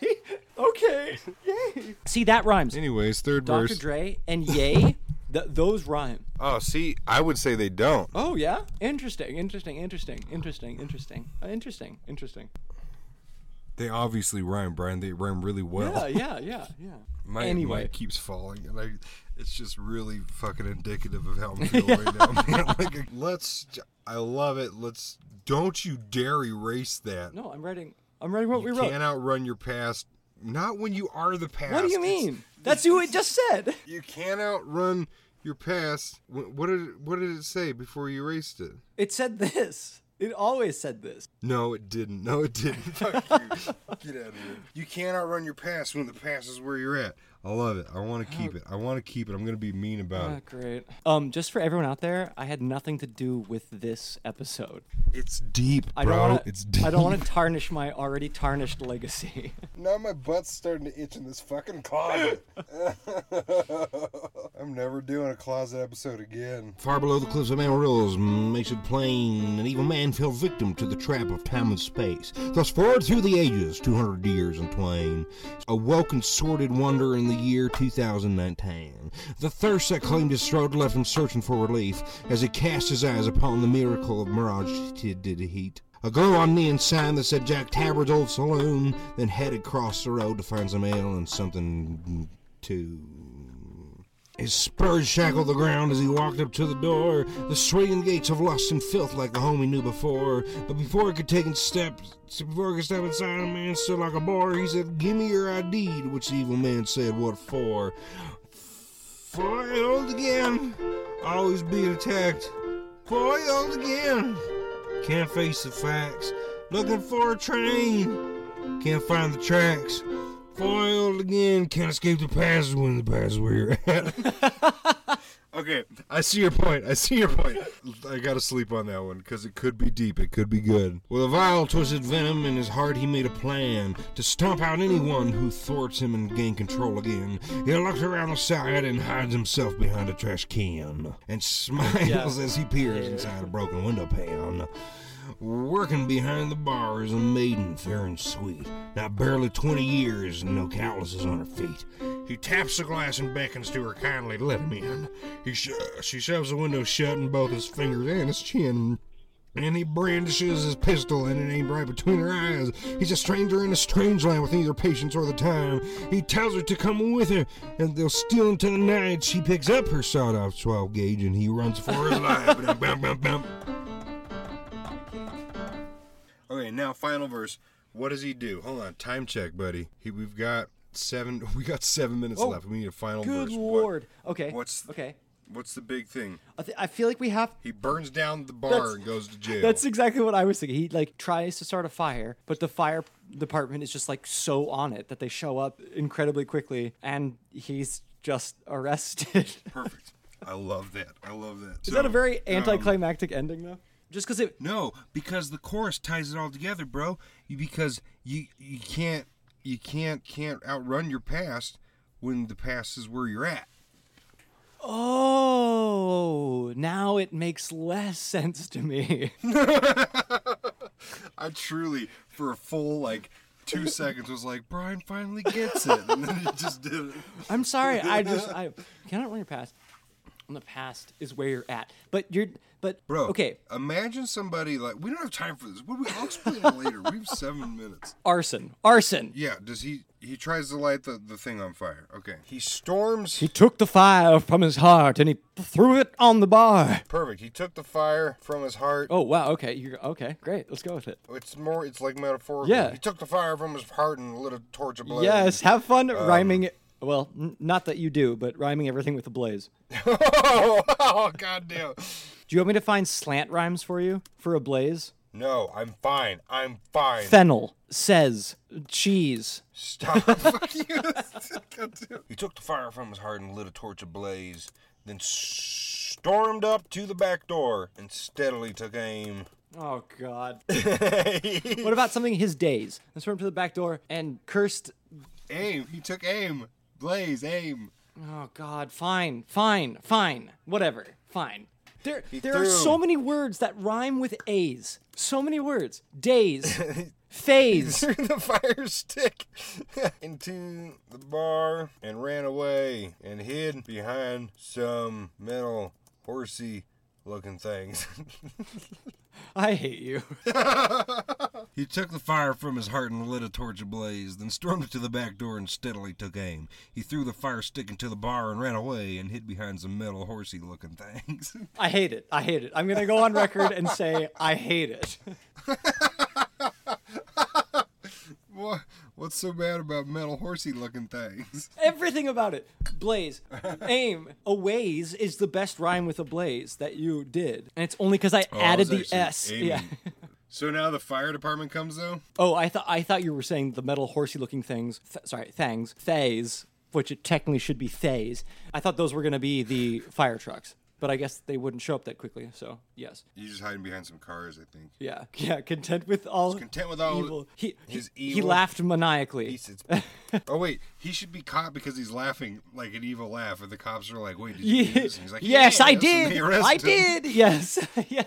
Okay. Yay. See, that rhymes. Anyways, third Dr. verse. Dre and Yay, th- those rhyme. Oh, see, I would say they don't. Oh, yeah? Interesting, interesting, interesting, interesting, interesting, uh, interesting, interesting. They obviously rhyme, Bryan. They rhyme really well. Yeah, yeah, yeah, yeah. My Anyway. mic keeps falling, and I, it's just really fucking indicative of how I'm feeling right now, man. Like, let's, I love it. Let's, don't you dare erase that. No, I'm writing. I'm writing what we wrote. you can't outrun your past. Not when you are the past. What do you It's- mean? That's who it just said. you can't outrun your past. What did it, what did it say before you erased it? It said this. It always said this. No, it didn't. No, it didn't. Fuck you. Get out of here. You can't outrun your past when the past is where you're at. I love it. I want to keep it. I want to keep it. I'm gonna be mean about Ah, it. great. Um, just for everyone out there, I had nothing to do with this episode. It's deep, I bro. don't want to. it's deep. I don't want to tarnish my already tarnished legacy. Now my butt's starting to itch in this fucking closet. I'm never doing a closet episode again. Far below the cliffs of Amarillo makes it plain an evil man fell victim to the trap of time and space. Thus forward through the ages, 200 years in twain, awoke and sordid wonder in the year 2019. The thirst that claimed his throat left him searching for relief as he cast his eyes upon the miracle of Mirage did heat. A glow on neon sign that said Jack Tabard's Old Saloon, then headed across the road to find some ale and something to his spurs shackled the ground as he walked up to the door, the swinging gates of lust and filth like the home he knew before. But before he could take a step, before he could step inside, a man stood like a bar. He said, "Give me your ID." To which the evil man said, "What for?" Foiled again, always being attacked. Foiled again, can't face the facts. Looking for a train, can't find the tracks. Foiled again, can't escape the past when the past is where you're at. Okay, I see your point. I see your point. I gotta sleep on that one because it could be deep. It could be good. With a vile twisted venom in his heart, he made a plan to stomp out anyone who thwarts him and gain control again. He looks around the side and hides himself behind a trash can and smiles as he peers inside a broken window pane. Working behind the bar is a maiden fair and sweet, now barely 20 years and no calluses on her feet. He taps the glass and beckons to her kindly to let him in. He sho- she shoves the window shut in both his fingers and his chin. And he brandishes his pistol and it aimed right between her eyes. He's a stranger in a strange land with neither patience or the time. He tells her to come with her, and they'll steal into the night. She picks up her sawed-off 12 gauge and he runs for his life. Okay, now final verse. What does he do? Hold on, time check, buddy. He, we've got seven. We got seven minutes Oh, left. We need a final Good verse. What- lord. Okay. what's- okay? what's the big thing? I, th- I feel like we have. He burns down the bar That's- and goes to jail. That's exactly what I was thinking. He like tries to start a fire, but the fire department is just like so on it that they show up incredibly quickly, and he's just arrested. perfect. I love that. I love that. Is that a very um, anticlimactic ending though? Just because it. No, because the chorus ties it all together, bro. You, because you you can't you can't can't outrun your past when the past is where you're at. Oh, now it makes less sense to me. I truly, for a full like two seconds was like, Bryan finally gets it. And then he just did it. I'm sorry. I just I cannot run your past. And the past is where you're at. But you're but Bro, okay. Imagine somebody like we don't have time for this. What we, I'll explain it later. We have seven minutes. Arson. Arson. Yeah. Does he? He tries to light the, the thing on fire. Okay. He storms. He took the fire from his heart and he threw it on the bar. Perfect. He took the fire from his heart. Oh wow, okay. You're okay, great. Let's go with it. It's more. It's like metaphorical. Yeah. He took the fire from his heart and lit a torch ablaze. Yes, have fun um, rhyming well, n- not that you do, but rhyming everything with a blaze. oh, oh goddamn. Do you want me to find slant rhymes for you for a blaze? No, I'm fine. I'm fine. Fennel says cheese. Stop. Fuck you. He took the fire from his heart and lit a torch ablaze, then stormed up to the back door and steadily took aim. Oh God. what about something his days? Let's to the back door and cursed. Aim. He took aim. Blaze. Aim. Oh God. Fine. Fine. Fine. Whatever. Fine. There, there are so many words that rhyme with A's. So many words. Days. Phase. threw the fire stick into the bar and ran away and hid behind some metal horsey looking things. I hate you. He took the fire from his heart and lit a torch ablaze, then stormed to the back door and steadily took aim. He threw the fire stick into the bar and ran away and hid behind some metal horsey looking things. I hate it. I hate it. I'm gonna go on record and say I hate it. what? What's so bad about metal horsey looking things? Everything about it. Blaze. Aim. A ways is the best rhyme with a blaze that you did. And it's only because oh, I added the S. Yeah. So now the fire department comes though. Oh, I thought I thought you were saying the metal horsey looking things. Th- sorry, thangs. Thays, which it technically should be thays. I thought those were gonna be the fire trucks. But I guess they wouldn't show up that quickly, so yes. He's just hiding behind some cars, I think. Yeah. Yeah, content with all content with all evil. He, his he, he laughed maniacally. Oh wait, he should be caught because he's laughing like an evil laugh, and the cops are like, "Wait, did you do this?" And he's like, yes, I and they did. I him. did. Yes. yeah.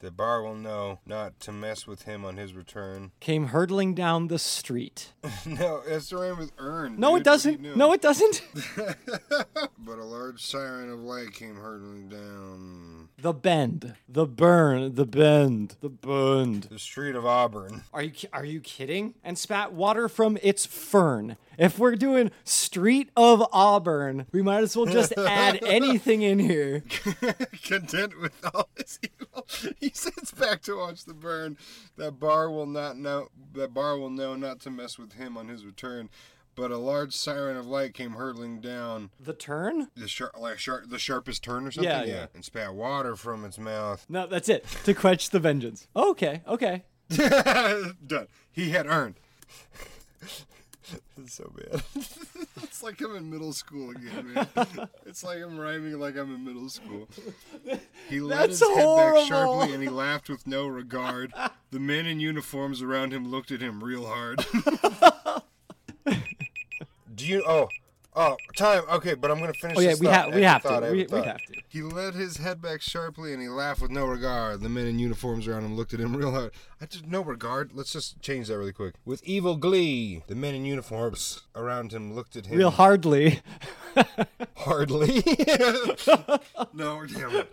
The bar will know not to mess with him on his return. Came hurtling down the street. no, that's the rhyme with earn. No, it doesn't. No, it doesn't. But a large siren of light came hurtling down the bend, the burn, the bend, the bend. the street of Auburn. Are you are you kidding? And spat water from its fern. If we're doing Street of Auburn, we might as well just add anything in here. Content with all his evil, he sits back to watch the burn. That bar will not know. That bar will know not to mess with him on his return. But a large siren of light came hurtling down The turn? the sharp, like sharp, the sharpest turn or something. Yeah, yeah. and spat water from its mouth. No, that's it. To quench the vengeance. Okay, okay. Done. He had earned. it's so bad. it's like I'm in middle school again, man. it's like I'm rhyming like I'm in middle school. He let That's his head back sharply and he laughed with no regard. The men in uniforms around him looked at him real hard. Do you? Oh, oh, time. Okay, but I'm gonna finish. Oh yeah, this we thought. have we have thought, to. We, we have to. He let his head back sharply and he laughed with no regard. The men in uniforms around him looked at him real hard. No regard. Let's just change that really quick. With evil glee, the men in uniforms around him looked at him Real hardly. hardly. no, damn it.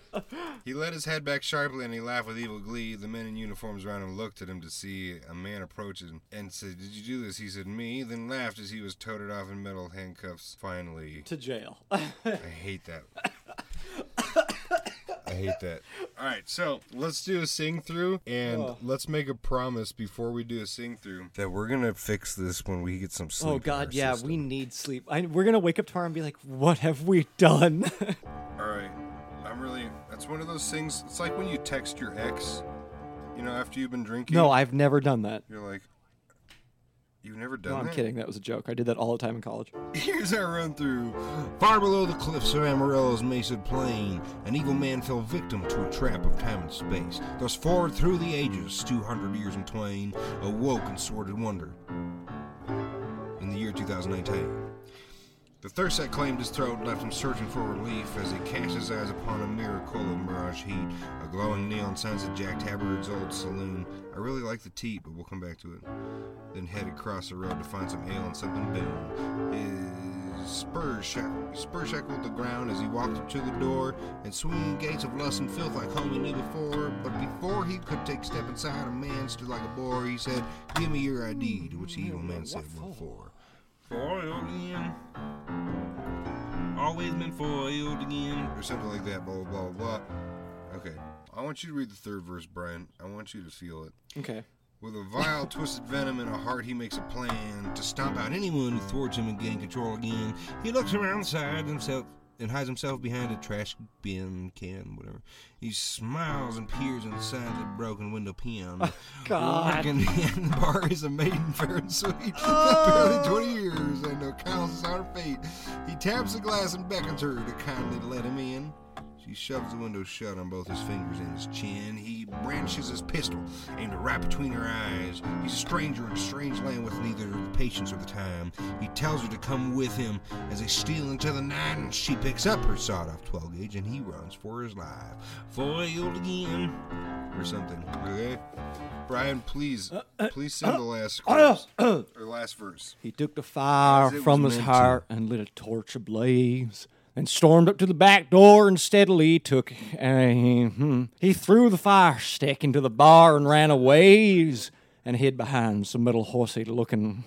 He let his head back sharply and he laughed with evil glee. The men in uniforms around him looked at him to see a man approaching and said, Did you do this? He said, Me. Then laughed as he was toted off in metal handcuffs. Finally. to jail. I hate that. I hate that. All right, so let's do a sing through and Oh. let's make a promise before we do a sing through that we're gonna fix this when we get some sleep. oh God, yeah, system. we need sleep. I, we're gonna wake up tomorrow and be like, "What have we done?" All right, I'm really. That's one of those things. It's like when you text your ex, you know, after you've been drinking. no, I've never done that. You're like, you've never done No, I'm that. kidding. That was a joke. I did that all the time in college. Here's our run through. Far below the cliffs of Amarillo's Mesa Plain, an evil man fell victim to a trap of time and space. Thus forward through the ages, 200 years in twain, awoke in sordid wonder. In the year 2019. The thirst that claimed his throat left him searching for relief as he cast his eyes upon a miracle of mirage heat, a glowing neon signs of Jack Tabard's old saloon. I really like the teat, but we'll come back to it. Then headed across the road to find some ale and something boon. His spurs, shack- spurs shackled the ground as he walked up to the door, and swinging gates of lust and filth like home he knew before. But before he could take step inside, a man stood like a boar. He said, "Give me your ID," to which the evil man said, "What for?" Foiled again. Always been foiled again. Or something like that, blah, blah, blah, blah. Okay. I want you to read the third verse, Bryan. I want you to feel it. Okay. With a vile, twisted venom in a heart, he makes a plan to stomp out anyone who thwarts him and gain control again. He looks around, sides himself, and hides himself behind a trash bin, can, whatever. He smiles and peers inside the broken window pane. Oh, God. Working in the bar is a maiden fair and sweet. Barely 20 years and no counts on her fate. He taps the glass and beckons her to kindly let him in. She shoves the window shut on both his fingers and his chin. He brandishes his pistol, aimed right between her eyes. He's a stranger in a strange land with neither the patience or the time. He tells her to come with him as they steal into the night, and she picks up her sawed-off 12 gauge and he runs for his life. Foiled again, or something. Okay, Bryan, please, uh, uh, please sing the uh, last chorus, or last verse. He took the fire from his meant to. heart and lit a torch ablaze. Then stormed up to the back door and steadily took. Uh, he, hmm, he threw the fire stick into the bar and ran a ways and hid behind some little horsey looking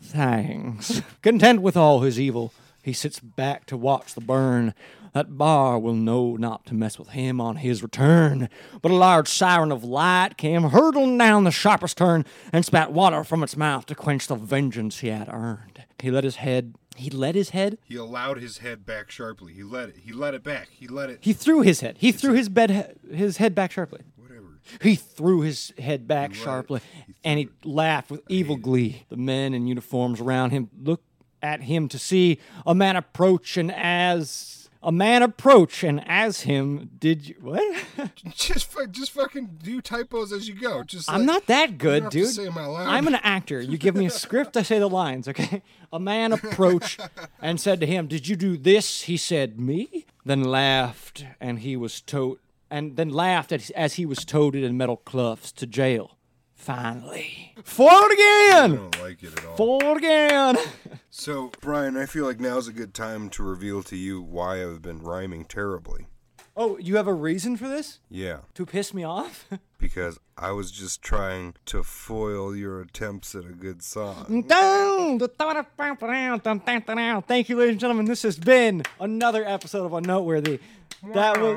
things. Content with all his evil, he sits back to watch the burn. That bar will know not to mess with him on his return. But a large siren of light came hurtling down the sharpest turn and spat water from its mouth to quench the vengeance he had earned. He let his head. He let his head. He allowed his head back sharply. He let it. He let it back. He let it. He threw his head. He threw his bed. His head back sharply. Whatever. He threw his head back He sharply, he and he laughed with evil glee. The men in uniforms around him looked at him to see a man approach, and as a man approach, and as him did you what? Just, just fucking do typos as you go. Just. I'm like- not that good, dude. say 'em out loud. I'm an actor. You give me a script, I say the lines, okay? A man approached and said to him, Did you do this? He said, Me? Then laughed, and he was towed, and then laughed as, as he was toted in metal cuffs to jail. Finally. Forward I again! don't like it at all. Forward again! So, Bryan, I feel like now's a good time to reveal to you why I've been rhyming terribly. Oh, you have a reason for this? Yeah, To piss me off? because I was just trying to foil your attempts at a good song. Thank you, ladies and gentlemen. This has been another episode of Unnoteworthy. That was.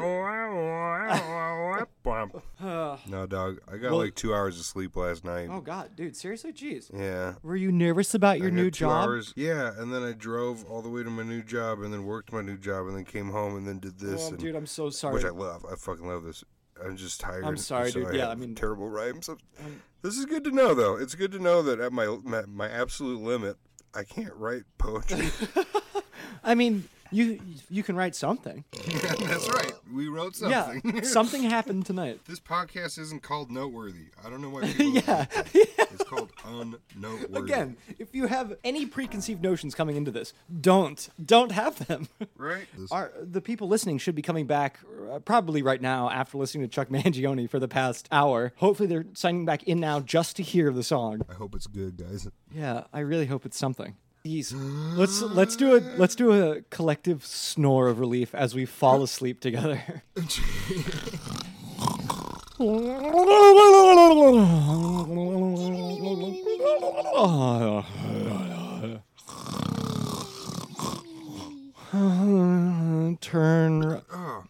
no, dog. I got Well- like two hours of sleep last night. Oh, God, dude, seriously? Jeez. Yeah. Were you nervous about your I got new two job? Hours. Yeah, and then I drove all the way to my new job, and then worked my new job, and then came home, and then did this, Oh, and, dude, I'm so sorry. which I love. I fucking love this. I'm just tired. I'm sorry, so dude. I Yeah, have I mean- terrible rhymes. Um, this is good to know, though. It's good to know that at my my, my absolute limit, I can't write poetry. I mean, you you can write something. That's right. We wrote something. Yeah, something happened tonight. this podcast isn't called noteworthy. I don't know why people. Yeah. It's called unnoteworthy. Again, if you have any preconceived notions coming into this, don't don't have them. Right. Our, the people listening should be coming back uh, probably right now after listening to Chuck Mangione for the past hour. Hopefully, they're signing back in now just to hear the song. I hope it's good, guys. Yeah, I really hope it's something. Jeez. Let's let's do a let's do a collective snore of relief as we fall asleep together. Turn. Uh.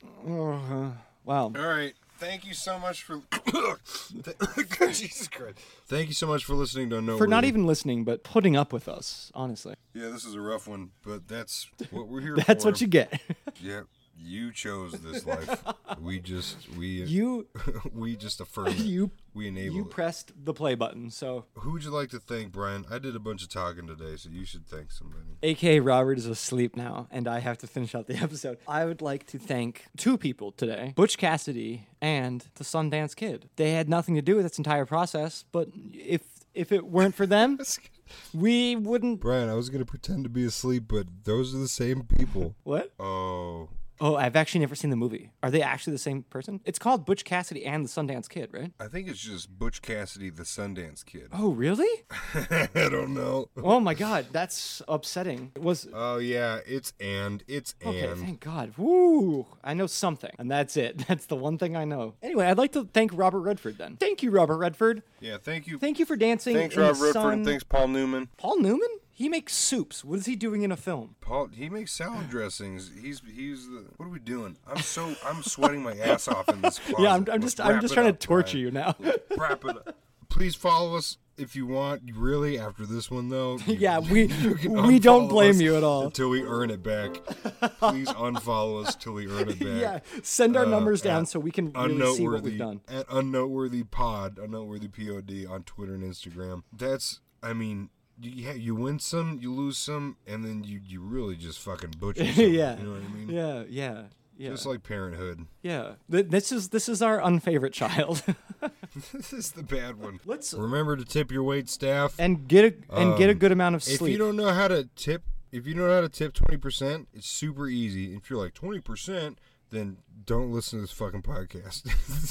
Wow. All right. Thank you so much for. Jesus Christ. Thank you so much for listening to Unnoteworthy. For not even listening, but putting up with us, honestly. Yeah, this is a rough one, but that's what we're here That's for. what you get. Yeah, you chose this life. we just we You we just affirm it. you we enable you it. pressed the play button, so Who would you like to thank, Bryan? I did a bunch of talking today, so you should thank somebody. AK Robert is asleep now, and I have to finish out the episode. I would like to thank two people today Butch Cassidy and the Sundance Kid. They had nothing to do with this entire process, but if if it weren't for them, we wouldn't. Bryan, I was gonna pretend to be asleep, but those are the same people. What? Oh, Oh, I've actually never seen the movie. Are they actually the same person? It's called Butch Cassidy and the Sundance Kid, right? I think it's just Butch Cassidy, the Sundance Kid. Oh, really? I don't know. Oh my God, that's upsetting. It was Oh yeah, it's and it's Okay, and. thank God. Woo! I know something, and that's it. That's the one thing I know. Anyway, I'd like to thank Robert Redford then. Thank you, Robert Redford. Yeah, thank you. Thank you for dancing. Thanks, Robert Redford, sun. and thanks, Paul Newman. Paul Newman? He makes soups. What is he doing in a film? Paul, he makes salad dressings. He's he's the. What are we doing? I'm so I'm sweating my ass off in this closet. yeah, I'm, I'm just I'm just trying up, to torture Bryan. you now. Wrap it up. Please follow us if you want. Really, after this one though. you- yeah, we we don't blame you at all. until we earn it back. Please unfollow us till we earn it back. Yeah, send our Uh, numbers down so we can really see what we've done. at unnoteworthy pod, unnoteworthy pod on Twitter and Instagram. That's, I mean, you you win some, you lose some, and then you you really just fucking butcher. Yeah, you know what I mean. yeah, yeah, yeah, Just like parenthood. yeah. Th- This is this is our unfavorite child. this is the bad one. Let's Remember to tip your wait staff. and get a and get a Um, good amount of sleep. if you don't know how to tip, if you don't know how to tip twenty percent, it's super easy. If you're like twenty percent, then don't listen to this fucking podcast.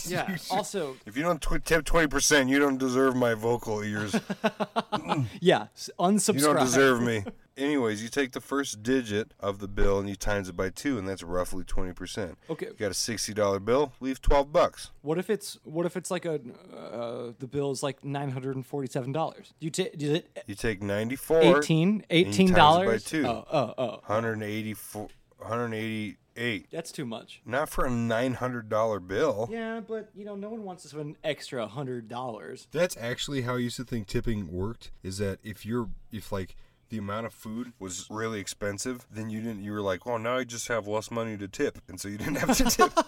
yeah. Also, If you don't tw- tip twenty percent, you don't deserve my vocal ears. yeah. Unsubscribe. You don't deserve me. Anyways, you take the first digit of the bill and you times it by two, and that's roughly twenty percent. Okay. You got a sixty dollar bill, leave twelve bucks. What if it's what if it's like a uh, the bill's like nine hundred and forty seven dollars? You take is it You take ninety four. 18 18 times it by two. Oh, oh, oh. 184 188 That's too much. not for a $900 bill Yeah, but you know, no one wants to spend an extra hundred dollars. that's actually how i used to think tipping worked is that if you're if like the amount of food was really expensive then you didn't you were like oh now i just have less money to tip and so you didn't have to tip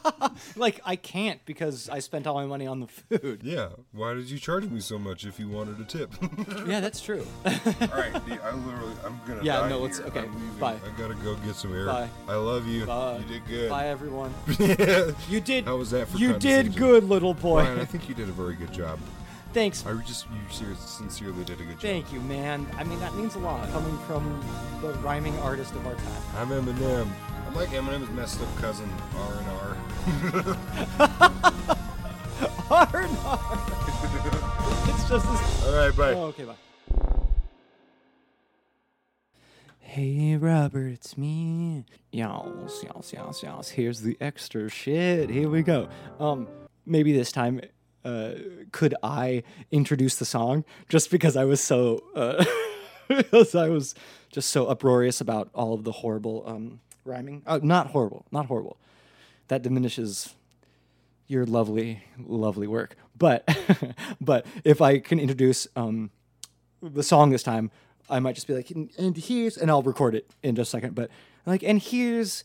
Like I can't because I spent all my money on the food. yeah why did you charge me so much if you wanted a tip yeah, that's true. all right the- i literally i'm gonna Yeah, no, let's- okay, bye. i gotta go get some air Bye. i love you Bye. you did good Bye, everyone. yeah You did. How was that for You did good, little boy. Bryan, I think you did a very good job. Thanks. I just you ser- sincerely did a good job. Thank you, man. I mean, that means a lot coming from the rhyming artist of our time. I'm Eminem. I'm like Eminem's messed up cousin R and R. Hard, hard. it's just this. All right, bye. Oh, okay, bye. Hey, Robert, it's me. Yos, yos, yos, yos. Here's the extra shit. Here we go. Um, maybe this time, uh, could I introduce the song just because I was so, uh, I was just so uproarious about all of the horrible, um, rhyming. Uh, not horrible, not horrible. That diminishes your lovely, lovely work. But, but if I can introduce um, the song this time, I might just be like, and, and here's, and I'll record it in just a second. But like, and here's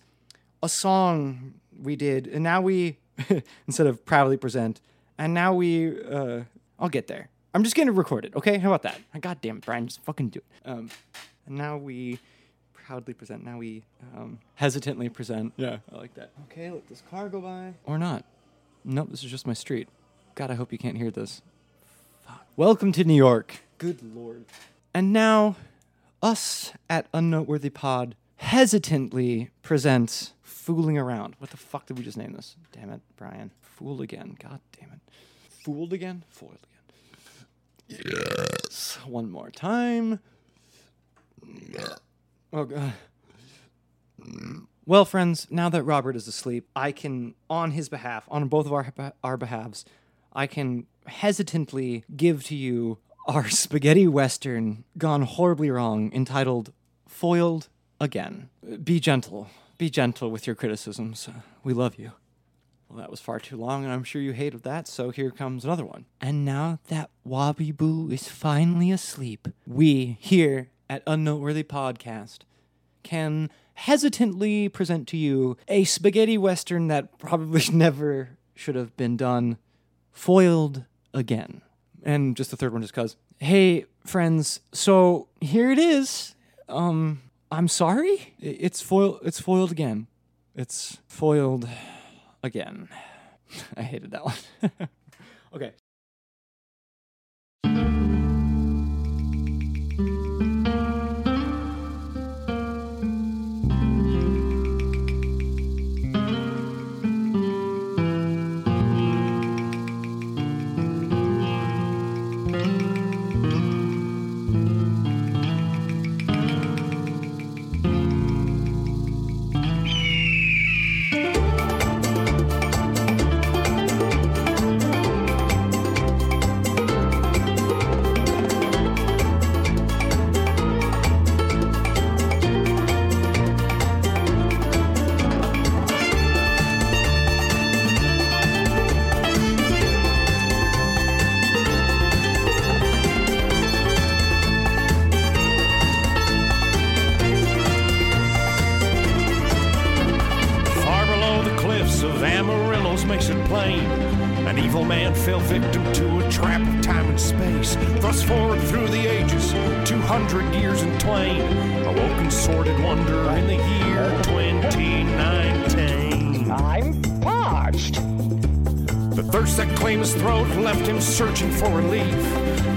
a song we did, and now we, instead of proudly present, and now we, uh, I'll get there. I'm just gonna record it, okay? How about that? God damn it, Bryan, just fucking do it. Um, and now we proudly present. Now we um, hesitantly present. Yeah, I like that. Okay, let this car go by. Or not. Nope, this is just my street. God, I hope you can't hear this. Fuck. Welcome to New York. Good lord. And now, us at Unnoteworthy Pod hesitantly present Fooling Around. What the fuck did we just name this? Damn it, Bryan. Fool again. God damn it. Fooled again? Foiled again. Yes. One more time. Oh, God. Well, friends, now that Robert is asleep, I can, on his behalf, on both of our our behalves, I can hesitantly give to you our spaghetti western gone horribly wrong, entitled "Foiled Again." Be gentle, be gentle with your criticisms. We love you. Well, that was far too long, and I'm sure you hated that, so here comes another one. And now that Wobby Boo is finally asleep, we here at Unnoteworthy Podcast can hesitantly present to you a spaghetti western that probably never should have been done, foiled again. And just the third one, just cause. Hey, friends. So here it is. Um, I'm sorry. It's foil. It's foiled again. It's foiled again. I hated that one. okay. An evil man fell victim to a trap of time and space, thrust forward through the ages, 200 years in twain, awoke in sordid wonder in the year 2019. I'm parched. The thirst that claimed his throat left him searching for relief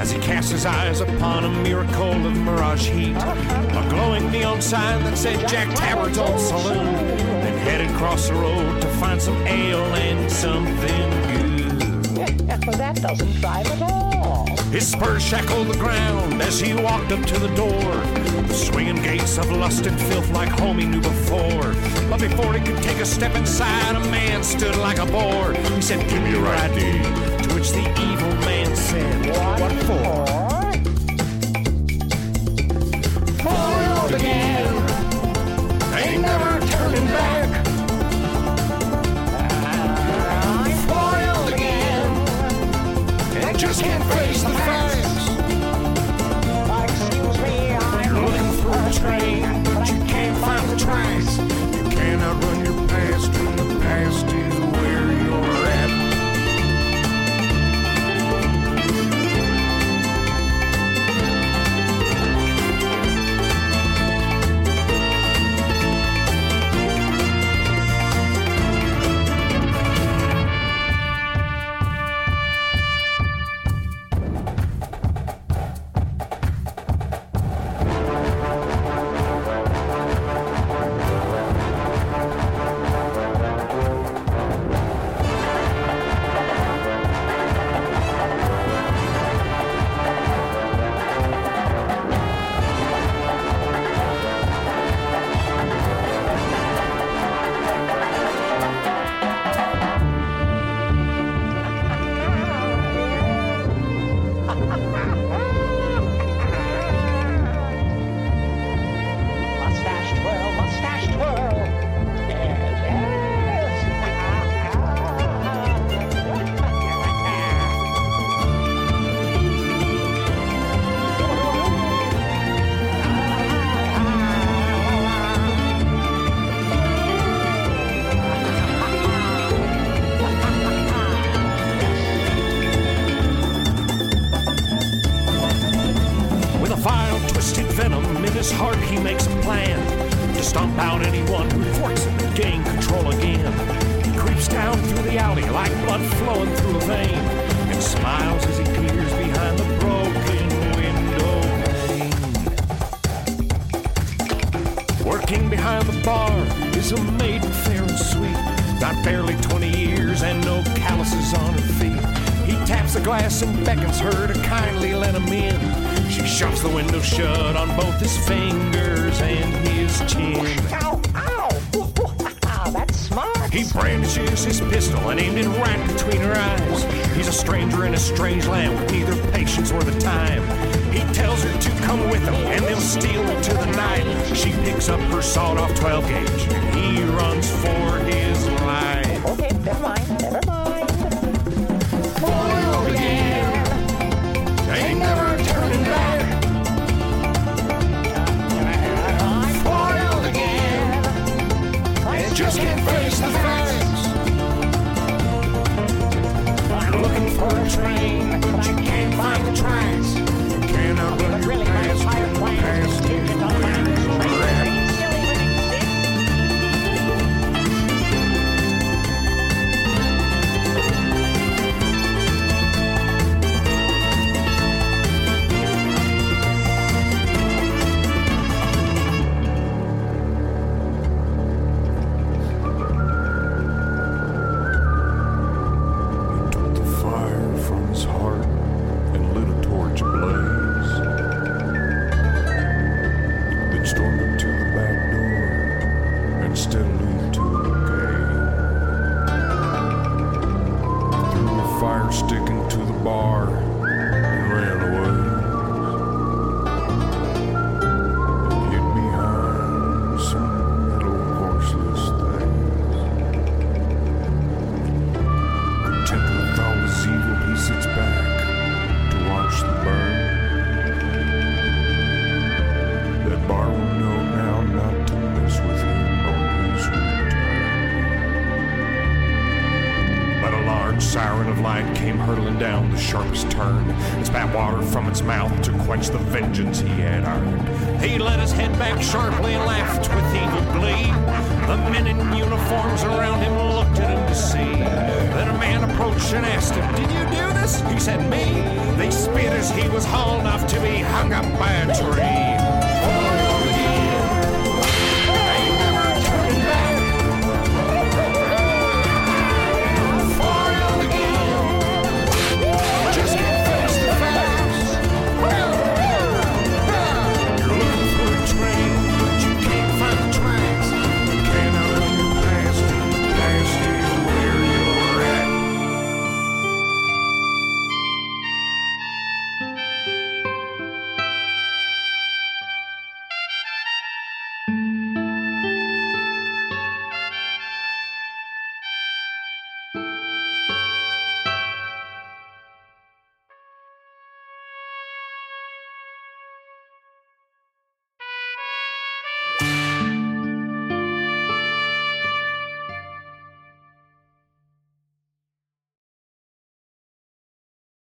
as he cast his eyes upon a miracle of mirage heat, a glowing neon sign that said Jack Tabbert's Old Saloon, then headed across the road to find some ale and something well, that doesn't drive at all. His spurs shackled the ground as he walked up to the door. The swinging gates of lust and filth like home he knew before. But before he could take a step inside, a man stood like a boar. He said, Give me your ID. To which the evil man said, What, what for?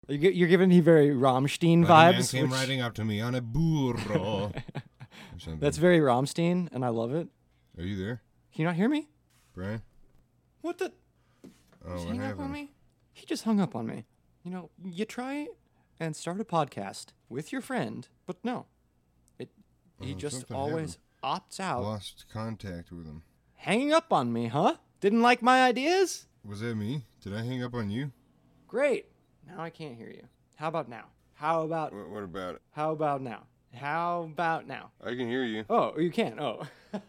You're, giving me very Rammstein a man vibes. came which- riding up to me on a burro. that's very Rammstein, and I love it. Are you there, Can you not hear me? Bryan? What the? Oh, what hang up on me? He just hung up on me. You know, you try and start a podcast with your friend, but no. It he Oh, just always opts out. Lost contact with him. Hanging up on me, huh? Didn't like my ideas? Was that me? Did I hang up on you? Great. Now I can't hear you. How about now? How about What, what about it? how about now? How about now? I can hear you. Oh, you can. Oh.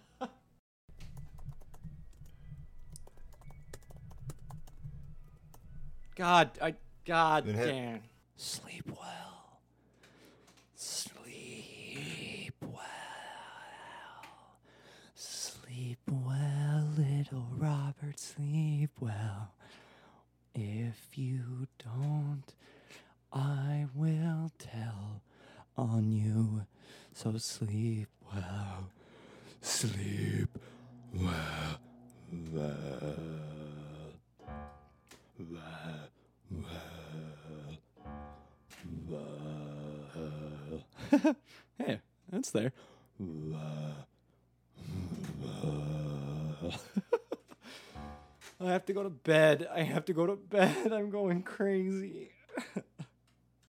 God, I God Then hit- damn. Sleep well. Sleep well. Sleep well, little Robert, sleep well. If you don't, I will tell on you. So sleep well. Sleep well. Well. Well. Well. Well. hey, that's there. Well. Well. I have to go to bed. I have to go to bed. I'm going crazy.